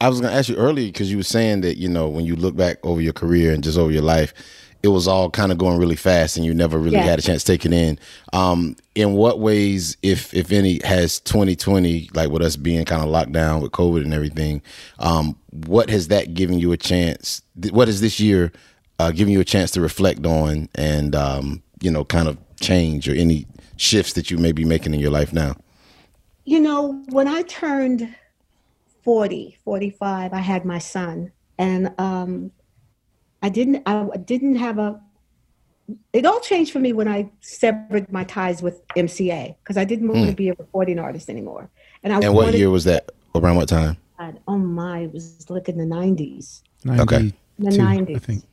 I was going to ask you earlier because you were saying that you know when you look back over your career and just over your life, it was all kind of going really fast and you never really Yeah. had a chance to take it in. Um, in what ways, if if any, has 2020 like with us being kind of locked down with COVID and everything? Um, what has that given you a chance? What has this year uh, given you a chance to reflect on and um, you know kind of change or any shifts that you may be making in your life now? You know, when I turned 40, 45, I had my son and um I didn't I didn't have a it all changed for me when I severed my ties with MCA because I didn't want Hmm. to be a recording artist anymore. And I And what wanted year was that? Around what time? God, oh my, it was like in the 90s. Okay. The 90s. I think.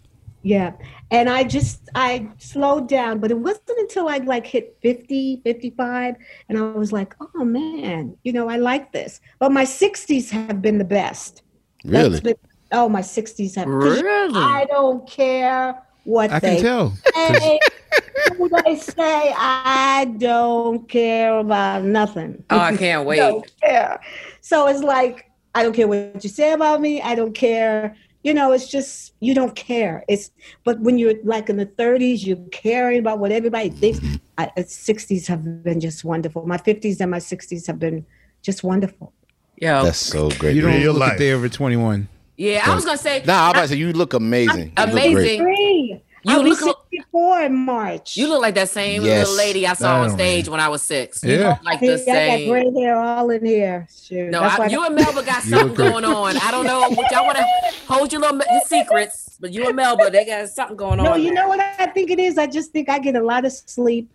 Yeah. And I just, I slowed down, but it wasn't until I like hit 50, 55, and I was like, oh man, you know, I like this. But my 60s have been the best. That's Really? been- oh, my 60s have. 'cause Really? I don't care what I they can tell. say, [LAUGHS] who they say. I don't care about nothing. Oh, I can't [LAUGHS] wait. don't care. So it's like, I don't care what you say about me. I don't care. You know, it's just you don't care. It's but when you're like in the 30s, you're caring about what everybody thinks. I, uh, 60s have been just wonderful. My 50s and my 60s have been just wonderful. Yeah, That's so great. You to don't hear. look life. a day over 21. Yeah, I was gonna say. Nah, I'm about to say you look amazing. You. Amazing. Three. You I'll be look a- 64 in March. You look like that same Yes. little lady I saw on Damn. stage when I was six. You Yeah. look like See, the I got gray hair all in here. Shoot. No, That's I, why you and Melba got [LAUGHS] something going on. I don't know what y'all want to hold your little your secrets, but you and Melba, they got something going on. No, you there. know what I think it is? I just think I get a lot of sleep.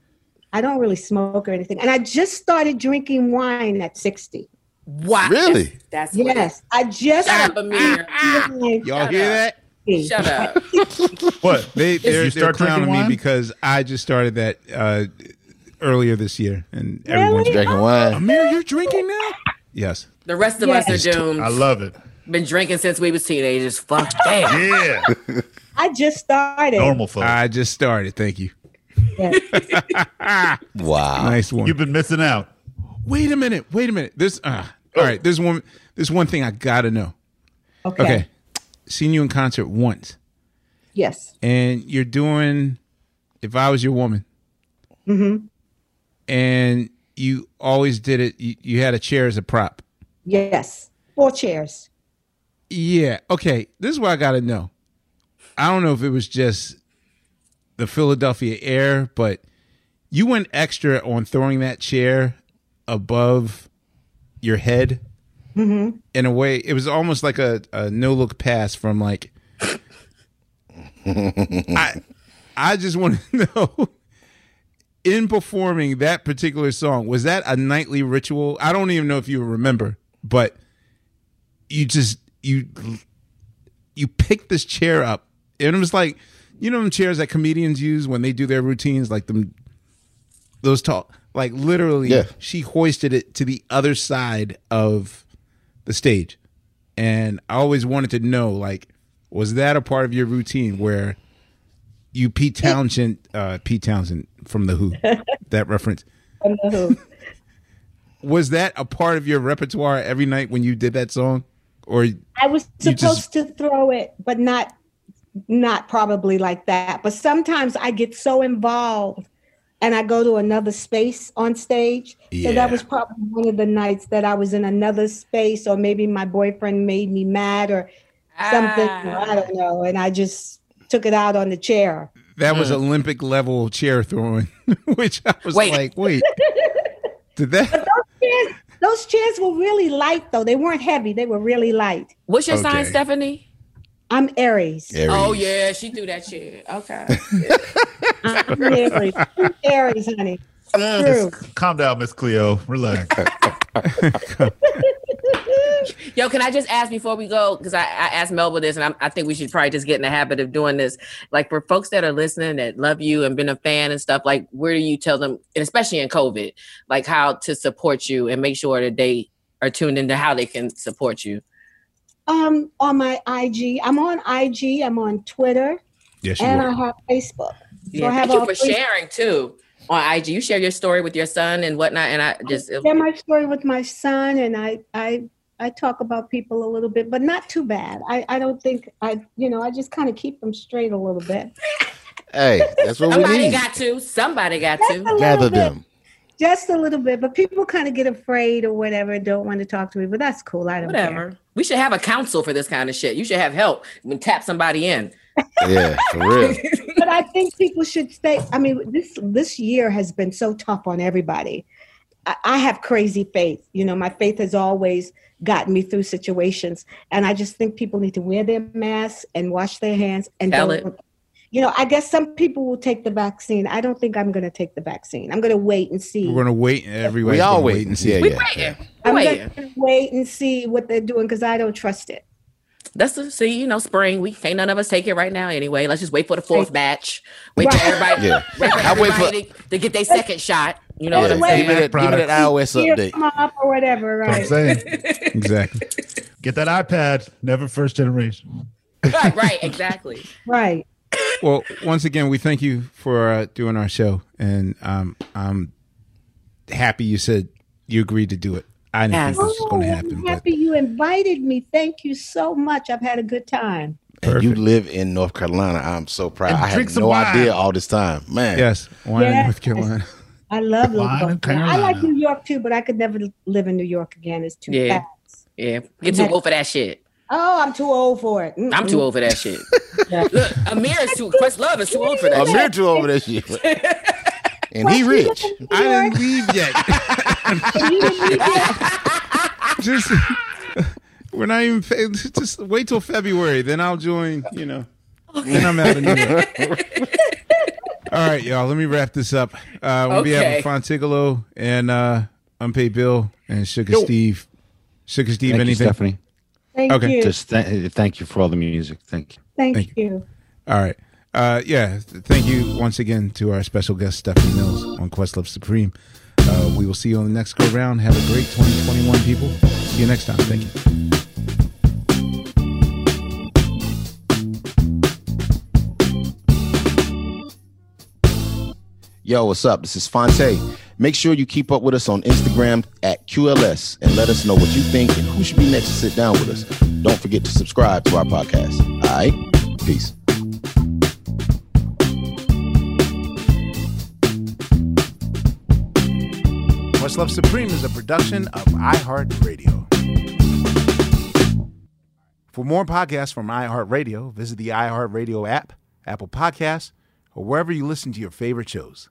I don't really smoke or anything. And I just started drinking wine at 60. Wow. Really? That's, that's Yes. I just Shut up, Ahmir. Y'all Shut hear up. that? Shut up. [LAUGHS] What? They You they're, they're start clowning me wine? because I just started that uh, earlier this year, and everyone's Drinking wine. Ahmir, you're drinking now? Yes. The rest of Yes. us are doomed. I love it. Been drinking since we was teenagers. Fuck damn. [LAUGHS] Yeah. I just started. Normal folks. I just started. Thank you. Yes. [LAUGHS] Wow. Nice one. You've been missing out. Wait a minute. Wait a minute. This. Uh, all right. There's one. There's one thing I gotta know. Okay. Okay. Seen you in concert once, Yes. and you're doing. If I was your woman, Mm-hmm. and you always did it. You, you had a chair as a prop. Yes. Four chairs. Yeah. Okay. This is what I got to know. I don't know if it was just the Philadelphia air, but you went extra on throwing that chair above your head Mm-hmm. in a way. It was almost like a, a no look pass from like. I I just want to [LAUGHS] know. In performing that particular song, was that a nightly ritual? I don't even know if you remember, but you just you you picked this chair up and it was like you know them chairs that comedians use when they do their routines like them those tall like literally Yeah. she hoisted it to the other side of the stage and i always wanted to know like was that a part of your routine where you pete townshend uh pete townshend from the who [LAUGHS] that reference I don't know who. [LAUGHS] was that a part of your repertoire every night when you did that song or I was supposed just- to throw it, but not not probably like that. But sometimes I get so involved and I go to another space on stage. So Yeah. that was probably one of the nights that I was in another space, or maybe my boyfriend made me mad or something. Ah. I don't know. And I just took it out on the chair. That was Olympic level chair throwing, [LAUGHS] which I was Wait. like, wait, did that? Those chairs, those chairs were really light though. They weren't heavy, they were really light. What's your sign, Stephanie? I'm Aries. Aries. Oh yeah, she threw that shit. Okay. [LAUGHS] I'm Aries. I'm Aries, honey. True. Calm down, Miss Cleo. Relax. [LAUGHS] Yo, can I just ask before we go? Because I, I asked Melba this, and I'm, I think we should probably just get in the habit of doing this. Like for folks that are listening that love you and been a fan and stuff, like where do you tell them, and especially in COVID, like how to support you and make sure that they are tuned into how they can support you? Um, on my IG, I'm on IG, I'm on Twitter, Yes, and were. I have Facebook. So Yeah, I have thank you for three. sharing too on IG. You share your story with your son and whatnot, and I just share my story with my son, and I I I talk about people a little bit, but not too bad. I, I don't think I, you know, I just kind of keep them straight a little bit. Hey, that's what we Somebody need. got to. Somebody got Just a to. Gather bit. them. Just a little bit, but people kind of get afraid or whatever, and don't want to talk to me. But that's cool. I don't care. Whatever. We should have a council for this kind of shit. You should have help when tap somebody in. [LAUGHS] Yeah, for real. but I think people should stay. I mean, this this year has been so tough on everybody. I, I have crazy faith. You know, my faith has always gotten me through situations, and I just think people need to wear their masks and wash their hands and Tell don't. it. You know, I guess some people will take the vaccine. I don't think I'm going to take the vaccine. I'm going to wait and see. We're gonna wait. Everybody's We all gonna wait. wait and see. Yeah, We yeah. waiting. I'm going to wait and see what they're doing because I don't trust it. That's the see, you know, spring. We can't none of us take it right now anyway. Let's just wait for the fourth batch. Wait for everybody. Yeah. Wait for I wait for- to, to get their second shot. You know what I'm saying? give me that, give me that iOS update. come up or whatever, That's what I'm saying. [LAUGHS] Exactly. Get that iPad. Never first generation. right, right, exactly. Right. [LAUGHS] Well, once again, we thank you for uh, doing our show, and um, I'm happy you said you agreed to do it. I didn't Yes. think this was going to Oh, happen, I'm but happy you invited me. Thank you so much. I've had a good time. And you live in North Carolina. I'm so proud. And I drink had no wine. idea all this time. Man. yes, wine in North Carolina. I love Wine North Carolina. I like New York too, but I could never live in New York again. It's too Yeah. fast. Yeah. Get too old for that shit. Oh, I'm too old for it. I'm too old for that shit. [LAUGHS] Look, Ahmir is too Questlove is too old for that I'm here shit. too over that shit. [LAUGHS] And he rich. I didn't leave yet. [LAUGHS] just we're not even. fa- Just wait till February, then I'll join. You know, then I'm out of New York. All right, y'all. Let me wrap this up. Uh, we'll be having Phontigallo and uh, Unpaid Bill and Sugar Steve. Sugar Steve, Thank you, anything? Stephanie. Thank Okay. you. Just th- thank you for all the music. Thank you. Thank, Thank you. All right. Uh, yeah. Thank you once again to our special guest, Stephanie Mills on Questlove Supreme. Uh, we will see you on the next go round. Have a great 2021, people. See you next time. Thank you. Yo, what's up? This is Phonte. Make sure you keep up with us on Instagram at QLS and let us know what you think and who should be next to sit down with us. Don't forget to subscribe to our podcast. All right? Peace. Questlove Supreme is a production of iHeartRadio. For more podcasts from iHeartRadio, visit the iHeartRadio app, Apple Podcasts, or wherever you listen to your favorite shows.